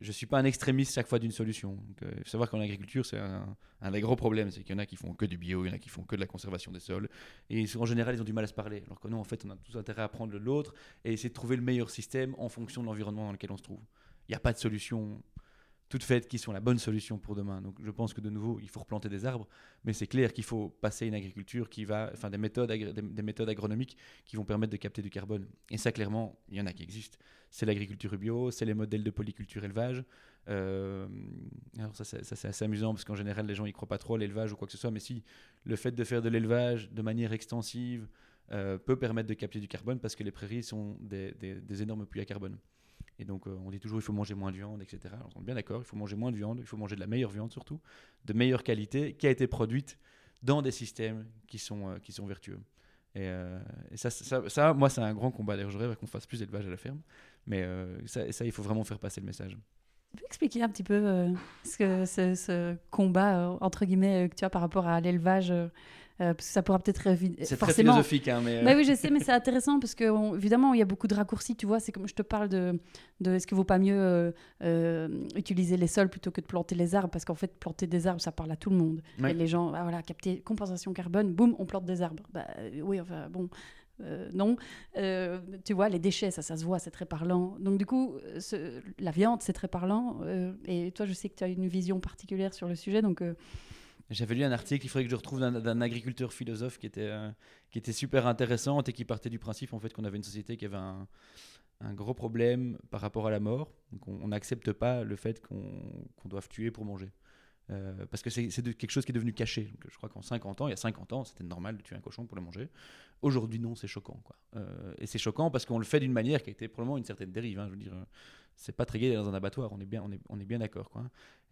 S1: je suis pas un extrémiste chaque fois d'une solution. Il faut savoir qu'en agriculture, c'est un, un, des gros problèmes. C'est qu'il y en a qui font que du bio, il y en a qui font que de la conservation des sols. Et en général, ils ont du mal à se parler. Alors que nous, en fait, on a tous intérêt à apprendre de l'autre et essayer de trouver le meilleur système en fonction de l'environnement dans lequel on se trouve. Il n'y a pas de solution toutes faites qui sont la bonne solution pour demain. Donc je pense que de nouveau, il faut replanter des arbres, mais c'est clair qu'il faut passer une agriculture qui va, enfin des méthodes, des, méthodes agronomiques qui vont permettre de capter du carbone. Et ça, clairement, il y en a qui existent. C'est l'agriculture bio, c'est les modèles de polyculture élevage. Euh, alors ça, c'est assez amusant parce qu'en général, les gens y croient pas trop l'élevage ou quoi que ce soit, mais si le fait de faire de l'élevage de manière extensive euh, peut permettre de capter du carbone parce que les prairies sont des, des énormes puits à carbone. Et donc, euh, on dit toujours il faut manger moins de viande, etc. on est bien d'accord, il faut manger moins de viande, il faut manger de la meilleure viande surtout, de meilleure qualité, qui a été produite dans des systèmes qui sont, euh, qui sont vertueux. Et, euh, ça, moi, c'est un grand combat. D'ailleurs, je rêve qu'on fasse plus d'élevage à la ferme. Mais ça, il faut vraiment faire passer le message.
S2: Tu peux expliquer un petit peu ce, ce combat, entre guillemets, que tu as par rapport à l'élevage euh, parce que ça pourra peut-être
S1: c'est très philosophique hein, mais
S2: bah oui je sais mais c'est intéressant parce que évidemment il y a beaucoup de raccourcis tu vois c'est comme je te parle de, de est-ce qu'il vaut pas mieux euh, euh, utiliser les sols plutôt que de planter les arbres? Parce qu'en fait planter des arbres ça parle à tout le monde et les gens ah, voilà capter compensation carbone boum on plante des arbres bah oui enfin bon non. tu vois, les déchets, ça, ça se voit, c'est très parlant. Donc, du coup, la viande, c'est très parlant. et toi, je sais que tu as une vision particulière sur le sujet. Donc,
S1: j'avais lu un article, il faudrait que je retrouve d'un agriculteur philosophe qui était, euh, qui était super intéressant et qui partait du principe en fait qu'on avait une société qui avait un, un, gros problème par rapport à la mort. Donc on n'accepte pas le fait qu'on doive tuer pour manger. Euh, parce que c'est quelque chose qui est devenu caché. Je crois qu'en 50 ans, il y a 50 ans, c'était normal de tuer un cochon pour le manger. Aujourd'hui, non, c'est choquant. Quoi. Euh, et c'est choquant parce qu'on le fait d'une manière qui a été probablement une certaine dérive. Hein, je veux dire, c'est pas très gai dans un abattoir, on est bien, on est, on est bien d'accord.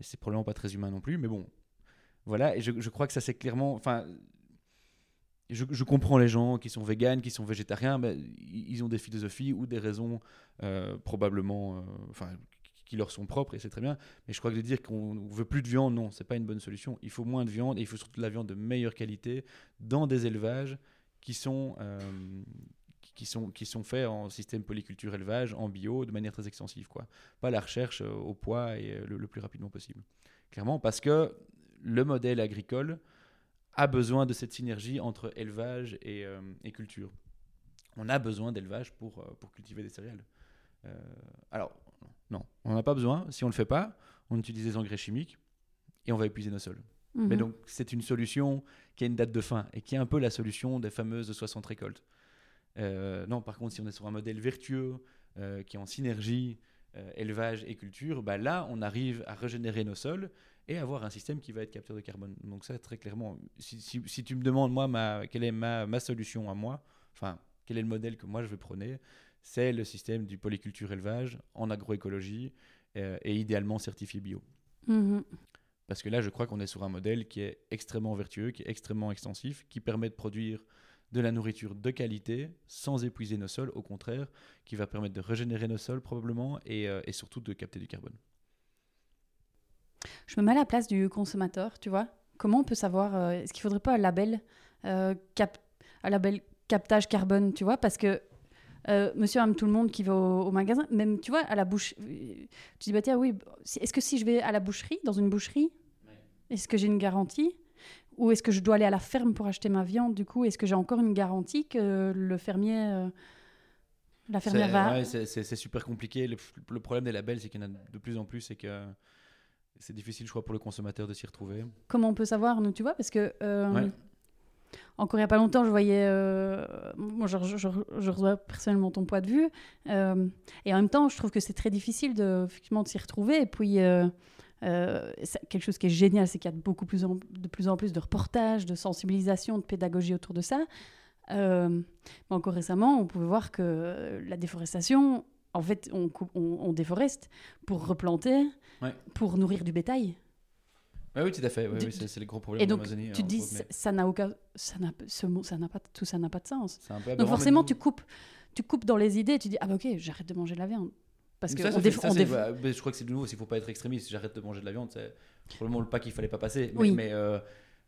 S1: Et c'est probablement pas très humain non plus. Mais bon, voilà, et je, je crois que ça c'est clairement. Enfin, je, je, comprends les gens qui sont véganes, qui sont végétariens, mais ils ont des philosophies ou des raisons euh, probablement, euh, enfin, qui leur sont propres et c'est très bien. Mais je crois que de dire qu'on veut plus de viande, non, c'est pas une bonne solution. Il faut moins de viande et il faut surtout de la viande de meilleure qualité dans des élevages qui sont, euh, qui sont, qui sont faits en système polyculture élevage, en bio, de manière très extensive. Quoi. Pas la recherche au poids et le, plus rapidement possible. Clairement, parce que le modèle agricole a besoin de cette synergie entre élevage et, et culture. On a besoin d'élevage pour, pour cultiver des céréales. alors, non, on n'en a pas besoin. Si on ne le fait pas, on utilise des engrais chimiques et on va épuiser nos sols. Mais mhm. donc, c'est une solution qui a une date de fin et qui est un peu la solution des fameuses 60 récoltes. Euh, non, par contre, si on est sur un modèle vertueux euh, qui est en synergie euh, élevage et culture, bah là, on arrive à régénérer nos sols et avoir un système qui va être capteur de carbone. Donc ça, très clairement, si, tu me demandes, moi, ma, quelle est ma, ma, solution à moi, enfin, quel est le modèle que moi je vais prôner, c'est le système du polyculture élevage en agroécologie et idéalement certifié bio. Mhm. Parce que là, je crois qu'on est sur un modèle qui est extrêmement vertueux, qui est extrêmement extensif, qui permet de produire de la nourriture de qualité sans épuiser nos sols, au contraire, qui va permettre de régénérer nos sols probablement et, euh, surtout de capter du carbone.
S2: Je me mets à la place du consommateur, tu vois. Comment on peut savoir, euh, est-ce qu'il faudrait pas un label, euh, cap, un label captage carbone, tu vois? Parce que monsieur aime tout le monde qui va au, magasin, même, tu vois, à la bouche, tu dis, bah tiens, oui, est-ce que si je vais à la boucherie, dans une boucherie, est-ce que j'ai une garantie? Ou est-ce que je dois aller à la ferme pour acheter ma viande Du coup, est-ce que j'ai encore une garantie que le fermier, euh, la fermière va?
S1: C'est super compliqué. Le, problème des labels, c'est qu'il y en a de plus en plus et que c'est difficile, je crois, pour le consommateur de s'y retrouver.
S2: Comment on peut savoir, nous, tu vois? Parce que. Euh, encore il n'y a pas longtemps, je voyais. Euh, moi, je, je, je, reçois personnellement ton point de vue. et en même temps, je trouve que c'est très difficile de, effectivement, de s'y retrouver. Et puis, euh, quelque chose qui est génial, c'est qu'il y a beaucoup plus de plus en plus de reportages, de sensibilisation, de pédagogie autour de ça. Euh, encore récemment, on pouvait voir que la déforestation, en fait, on, on, déforeste pour replanter, pour nourrir du bétail.
S1: oui, tout à fait. oui, c'est le gros problème.
S2: Et donc, tu hein, dis, ça n'a aucun, ça n'a, ce mot, ça n'a pas, tout ça n'a pas de sens. donc forcément, tu coupes, tu coupes dans les idées. Tu dis, ah bah ok, j'arrête de manger de la viande.
S1: Parce que je crois que c'est de nouveau, s'il faut pas être extrémiste, j'arrête de manger de la viande, c'est probablement le pas qu'il fallait pas passer. Mais, mais euh,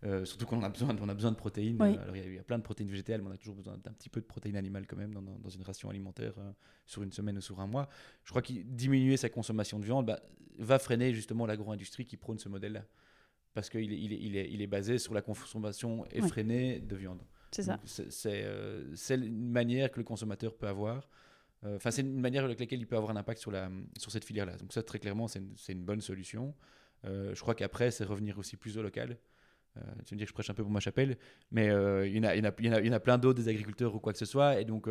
S1: euh, surtout qu'on a besoin, on a besoin de protéines. Alors il y, a plein de protéines végétales, mais on a toujours besoin d'un petit peu de protéines animales quand même dans, dans une ration alimentaire euh, sur une semaine ou sur un mois. Je crois que diminuer sa consommation de viande bah, va freiner justement l'agro-industrie qui prône ce modèle-là. Parce qu'il est, il est, il est, il est, basé sur la consommation effrénée de viande.
S2: C'est ça.
S1: C'est une manière que le consommateur peut avoir euh, enfin, c'est une manière avec laquelle il peut avoir un impact sur, la, sur cette filière-là. Donc ça, très clairement, c'est une, une, bonne solution. Euh, je crois qu'après, c'est revenir aussi plus au local. Euh, tu me dis que je prêche un peu pour ma chapelle, mais il, y en a, plein d'autres, des agriculteurs ou quoi que ce soit. Et donc,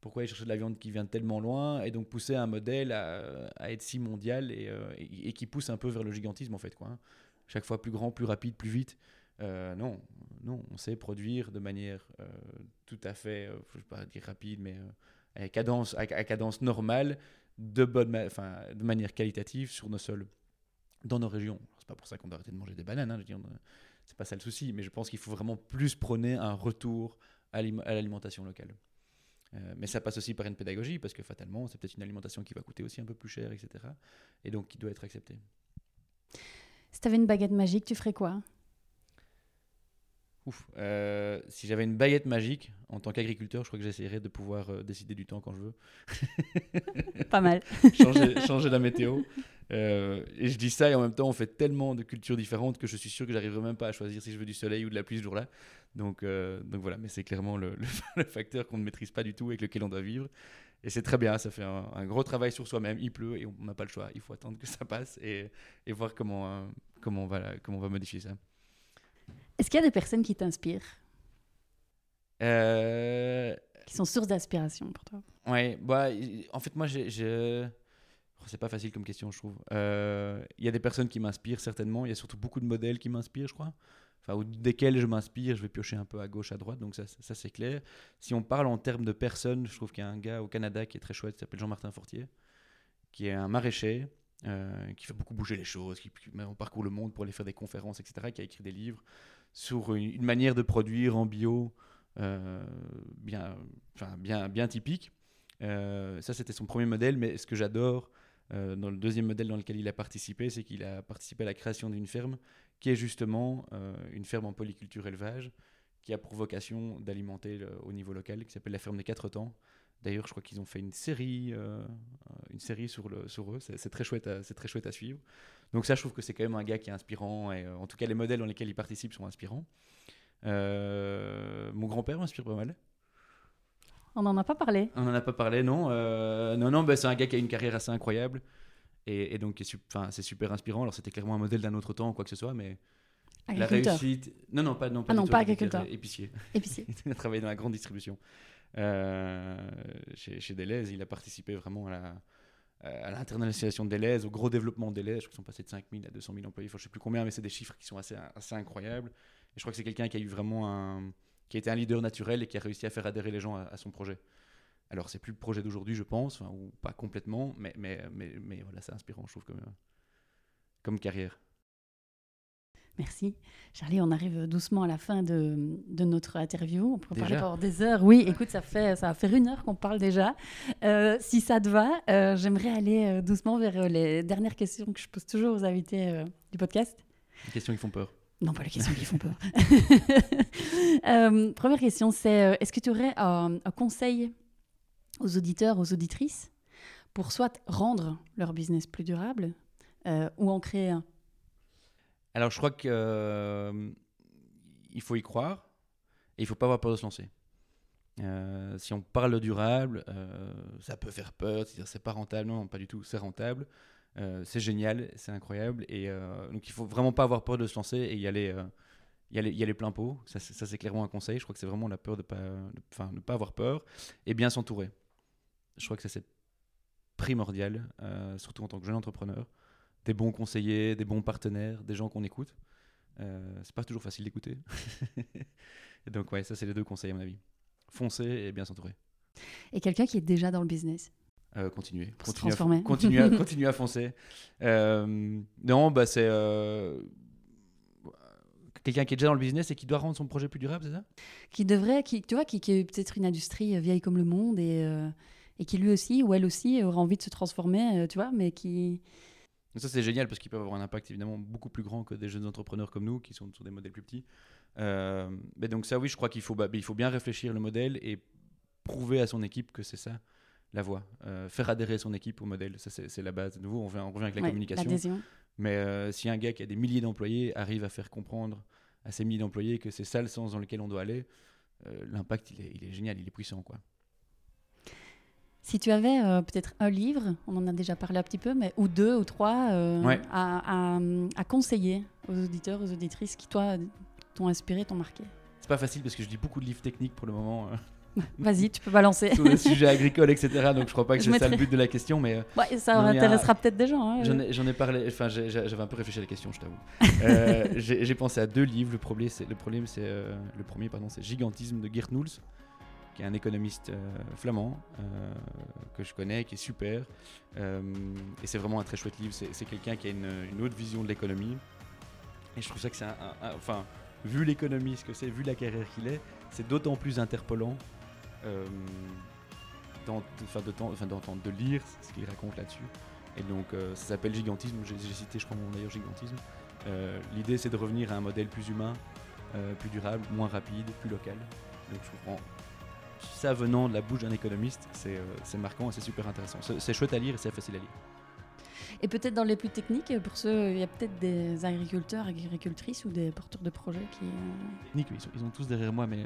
S1: pourquoi aller chercher de la viande qui vient tellement loin? Et donc pousser un modèle à, être si mondial et, et, qui pousse un peu vers le gigantisme, en fait. Quoi, hein. Chaque fois plus grand, plus rapide, plus vite. non, non, on sait produire de manière tout à fait, je ne vais pas dire rapide, mais à cadence, normale, de manière qualitative sur nos sols, dans nos régions. C'est pas pour ça qu'on doit arrêter de manger des bananes, hein, je c'est pas ça le souci, mais je pense qu'il faut vraiment plus prôner un retour à l'alimentation locale. Euh, mais ça passe aussi par une pédagogie, parce que fatalement, c'est peut-être une alimentation qui va coûter aussi un peu plus cher, etc. Et donc qui doit être acceptée.
S2: Si tu avais une baguette magique, tu ferais quoi?
S1: Ouf. Euh, si j'avais une baguette magique, en tant qu'agriculteur, je crois que j'essaierais de pouvoir euh, décider du temps quand je veux.
S2: Pas mal.
S1: changer, la météo. Euh, et je dis ça et en même temps, on fait tellement de cultures différentes que je suis sûr que j'arriverai même pas à choisir si je veux du soleil ou de la pluie ce jour-là. Donc, donc voilà, mais c'est clairement le, le, facteur qu'on ne maîtrise pas du tout avec lequel on doit vivre. Et c'est très bien, ça fait un, gros travail sur soi-même. Il pleut et on n'a pas le choix. Il faut attendre que ça passe et, et voir comment, comment, on va, comment on va modifier ça.
S2: Est-ce qu'il y a des personnes qui t'inspirent? Euh... Qui sont source d'inspiration pour toi?
S1: Ouais, bah, en fait, moi, je. Oh, c'est pas facile comme question, je trouve. Euh, il y a des personnes qui m'inspirent, certainement. Il y a surtout beaucoup de modèles qui m'inspirent, je crois. Enfin, ou desquels je m'inspire, je vais piocher un peu à gauche, à droite, donc ça, ça c'est clair. Si on parle en termes de personnes, je trouve qu'il y a un gars au Canada qui est très chouette, qui s'appelle Jean-Martin Fortier, qui est un maraîcher, euh, qui fait beaucoup bouger les choses, qui, parcourt le monde pour aller faire des conférences, etc., qui a écrit des livres sur une, manière de produire en bio euh, bien, bien, bien typique. Euh, ça, c'était son premier modèle, mais ce que j'adore Euh, dans le deuxième modèle dans lequel il a participé, c'est qu'il a participé à la création d'une ferme qui est justement une ferme en polyculture élevage qui a pour vocation d'alimenter au niveau local, qui s'appelle la ferme des quatre temps. D'ailleurs, je crois qu'ils ont fait une série, euh, une série sur, le, sur eux. C'est très, chouette à, très chouette à suivre. Donc ça, je trouve que c'est quand même un gars qui est inspirant. Et en tout cas, les modèles dans lesquels il participe sont inspirants. mon grand-père m'inspire pas mal.
S2: On n'en a pas parlé.
S1: On n'en a pas parlé, non. Euh, non, non, bah, c'est un gars qui a une carrière assez incroyable. Et, donc, c'est super inspirant. Alors, c'était clairement un modèle d'un autre temps ou quoi que ce soit, mais la réussite. Non, non, pas, non, pas,
S2: ah non, pas agriculteur.
S1: Épicier.
S2: Épicier.
S1: il a travaillé dans la grande distribution. Euh, chez, Deleuze, il a participé vraiment à l'internationalisation de Deleuze, au gros développement de Deleuze. Je crois qu'ils sont passés de 5 000 à 200 000 employés. Je ne sais plus combien, mais c'est des chiffres qui sont assez, assez incroyables. Et je crois que c'est quelqu'un qui a eu vraiment un, qui a été un leader naturel et qui a réussi à faire adhérer les gens à, son projet. Alors, c'est plus le projet d'aujourd'hui, je pense, ou pas complètement, mais, mais, mais, mais voilà, c'est inspirant, je trouve, comme, comme carrière.
S2: Merci. Charlie, on arrive doucement à la fin de, de notre interview. On peut parler pendant des heures. Oui, écoute, ça, fait, ça va faire une heure qu'on parle déjà. Euh, si ça te va, euh, j'aimerais aller euh, doucement vers les dernières questions que je pose toujours aux invités du podcast.
S1: Les questions qui font peur.
S2: Non, pas les questions qui font peur. Première question, c'est est-ce que tu aurais un, conseil aux auditeurs, aux auditrices, pour soit rendre leur business plus durable ou en créer un?
S1: Alors, je crois qu'il il faut y croire et il faut pas avoir peur de se lancer. si on parle durable, ça peut faire peur, c'est-à-dire c'est pas rentable, non, pas du tout, c'est rentable. Euh, c'est génial, c'est incroyable. Et euh, donc, il faut vraiment pas avoir peur de se lancer et y aller, euh, y aller, y aller plein pot. Ça, c'est clairement un conseil. Je crois que c'est vraiment la peur de pas, enfin, ne pas avoir peur et bien s'entourer. Je crois que ça, c'est primordial, surtout en tant que jeune entrepreneur. Des bons conseillers, des bons partenaires, des gens qu'on écoute. c'est pas toujours facile d'écouter. donc, ouais, ça, c'est les deux conseils à mon avis. Foncer et bien s'entourer.
S2: Et quelqu'un qui est déjà dans le business?
S1: Euh, continuer.
S2: continuer à,
S1: continuer, à, continuer à foncer. Euh, non, bah c'est euh, quelqu'un qui est déjà dans le business et qui doit rendre son projet plus durable, c'est ça?
S2: Qui devrait, qui, tu vois, qui, qui est peut-être une industrie vieille comme le monde et, et qui lui aussi ou elle aussi aura envie de se transformer, tu vois, mais qui.
S1: Ça c'est génial parce qu'ils peuvent avoir un impact évidemment beaucoup plus grand que des jeunes entrepreneurs comme nous qui sont sur des modèles plus petits. mais donc ça oui, je crois qu'il faut, bah, il faut bien réfléchir le modèle et prouver à son équipe que c'est ça la voix, euh, faire adhérer son équipe au modèle. Ça, c'est la base. De nouveau, on, on revient avec la communication. Mais euh, si un gars qui a des milliers d'employés arrive à faire comprendre à ces milliers d'employés que c'est ça le sens dans lequel on doit aller, euh, l'impact, il est, génial, il est puissant. quoi.
S2: Si tu avais peut-être un livre, on en a déjà parlé un petit peu, mais ou deux ou trois à, à, conseiller aux auditeurs, aux auditrices qui, toi, t'ont inspiré, t'ont marqué
S1: C'est pas facile parce que je lis beaucoup de livres techniques pour le moment.
S2: Vas-y, tu peux balancer.
S1: Sur les sujets agricoles, etc. Donc je crois pas que c'est ça le but de la question, mais.
S2: Euh, ouais, ça intéressera peut-être des gens. Hein,
S1: J'en ai, parlé. Enfin, j'avais un peu réfléchi à la question, je t'avoue. euh, j'ai pensé à deux livres. Le premier, c'est le premier, c'est euh, le premier, pardon, c'est Gigantisme de Geert Nuls, qui est un économiste euh, flamand que je connais, qui est super. et c'est vraiment un très chouette livre. C'est quelqu'un qui a une, une, autre vision de l'économie. Et je trouve ça que c'est un, enfin, vu l'économie, ce que c'est, vu la carrière qu'il est, c'est d'autant plus interpellant euh, d'entendre, de, lire ce qu'il raconte là-dessus. Et donc, euh, ça s'appelle Gigantisme. J'ai, cité, je crois, mon meilleur Gigantisme. Euh, l'idée, c'est de revenir à un modèle plus humain, plus durable, moins rapide, plus local. Donc, je comprends. Ça venant de la bouche d'un économiste, c'est, marquant et c'est super intéressant. C'est, chouette à lire et c'est facile à lire.
S2: Et peut-être dans les plus techniques, pour ceux, il y a peut-être des agriculteurs, agricultrices ou des porteurs de projets qui.
S1: Techniques, ils, ils, sont tous derrière moi, mais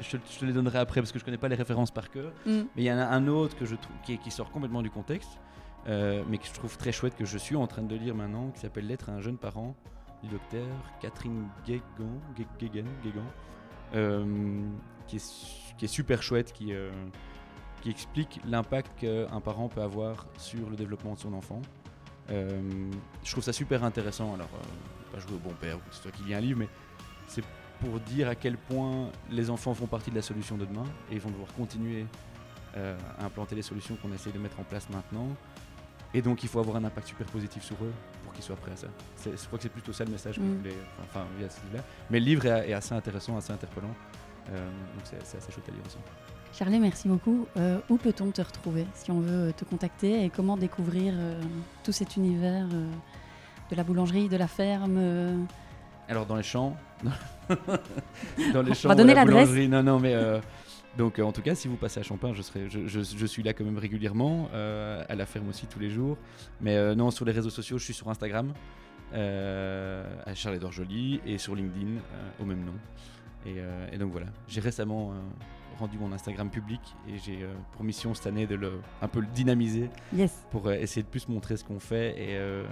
S1: je, te les donnerai après parce que je connais pas les références par cœur. Mm. Mais il y en a un autre que je trouve qui, qui, sort complètement du contexte, euh, mais que je trouve très chouette que je suis en train de lire maintenant, qui s'appelle Lettre à un jeune parent du docteur Catherine Guégan, euh, qui, est, qui, est, super chouette, qui, euh, qui explique l'impact qu'un parent peut avoir sur le développement de son enfant. je trouve ça super intéressant. Alors, pas jouer au bon père, c'est toi qui lis un livre, mais c'est pour dire à quel point les enfants font partie de la solution de demain et ils vont devoir continuer euh, à implanter les solutions qu'on essaie de mettre en place maintenant. Et donc il faut avoir un impact super positif sur eux pour qu'ils soient prêts à ça. Je crois que c'est plutôt ça le message que je mm. voulais, enfin, via ce livre-là. Mais le livre est, assez intéressant, assez interpellant. Euh, donc c'est assez chouette à lire aussi.
S2: Charlie, merci beaucoup. Euh, où peut-on te retrouver si on veut te contacter et comment découvrir euh, tout cet univers euh, de la boulangerie, de la ferme
S1: Alors dans les champs, dans les
S2: On
S1: champs,
S2: va donner
S1: la
S2: l'adresse.
S1: boulangerie. Non, non, mais donc en tout cas, si vous passez à Champagne, je serai, je, je- je suis là quand même régulièrement, à la ferme aussi tous les jours. Mais non, sur les réseaux sociaux, je suis sur Instagram, à Charles Joly et sur LinkedIn au même nom. Et, euh, et donc voilà, j'ai récemment euh, rendu mon Instagram public et j'ai euh, pour mission cette année de le un peu le dynamiser
S2: Yes.
S1: pour euh, essayer de plus montrer ce qu'on fait et, euh,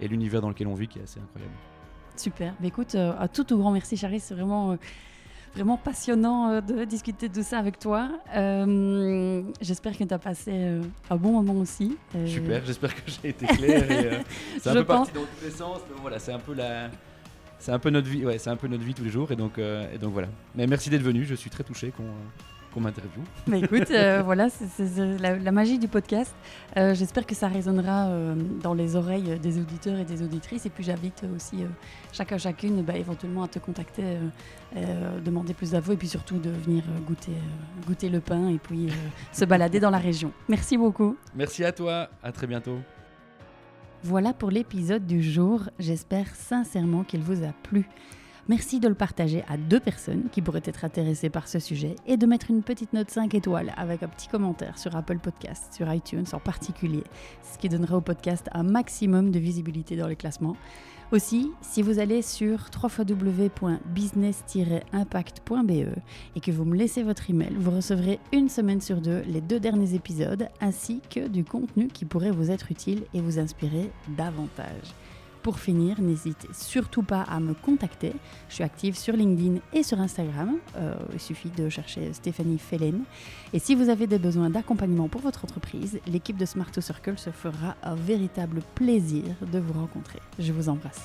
S1: et l'univers dans lequel on vit qui est assez incroyable.
S2: Super. Mais écoute, euh, un tout, tout grand merci, Charlie. C'est vraiment, vraiment passionnant de discuter de ça avec toi. Euh, J'espère que tu as passé euh, un bon moment aussi. Euh,
S1: Super, j'espère que j'ai été clair. c'est un
S2: Je
S1: peu
S2: pense.
S1: parti dans tous les sens, mais voilà, c'est un peu la, c'est un peu notre vie, ouais, c'est un peu notre vie tous les jours, et donc, euh, et donc voilà. Mais merci d'être venu, je suis très touché qu'on qu'on m'interviewe.
S2: Bah écoute, euh, voilà, c'est la, la magie du podcast. Euh, J'espère que ça résonnera euh, dans les oreilles des auditeurs et des auditrices. Et puis j'invite aussi chacun chacune bah, éventuellement à te contacter, demander plus d'infos et puis surtout de venir goûter, goûter le pain et puis se balader dans la région. Merci beaucoup.
S1: Merci à toi, à très bientôt.
S2: Voilà pour l'épisode du jour. J'espère sincèrement qu'il vous a plu. Merci de le partager à deux personnes qui pourraient être intéressées par ce sujet et de mettre une petite note 5 étoiles avec un petit commentaire sur Apple Podcast, sur iTunes en particulier, ce qui donnera au podcast un maximum de visibilité dans les classements. Aussi, si vous allez sur www.business-impact.be et que vous me laissez votre email, vous recevrez une semaine sur deux les deux derniers épisodes ainsi que du contenu qui pourrait vous être utile et vous inspirer davantage. Pour finir, n'hésitez surtout pas à me contacter. Je suis active sur LinkedIn et sur Instagram. Euh, il suffit de chercher Stéphanie Fellen. Et si vous avez des besoins d'accompagnement pour votre entreprise, l'équipe de Smart to Circle se fera un véritable plaisir de vous rencontrer. Je vous embrasse.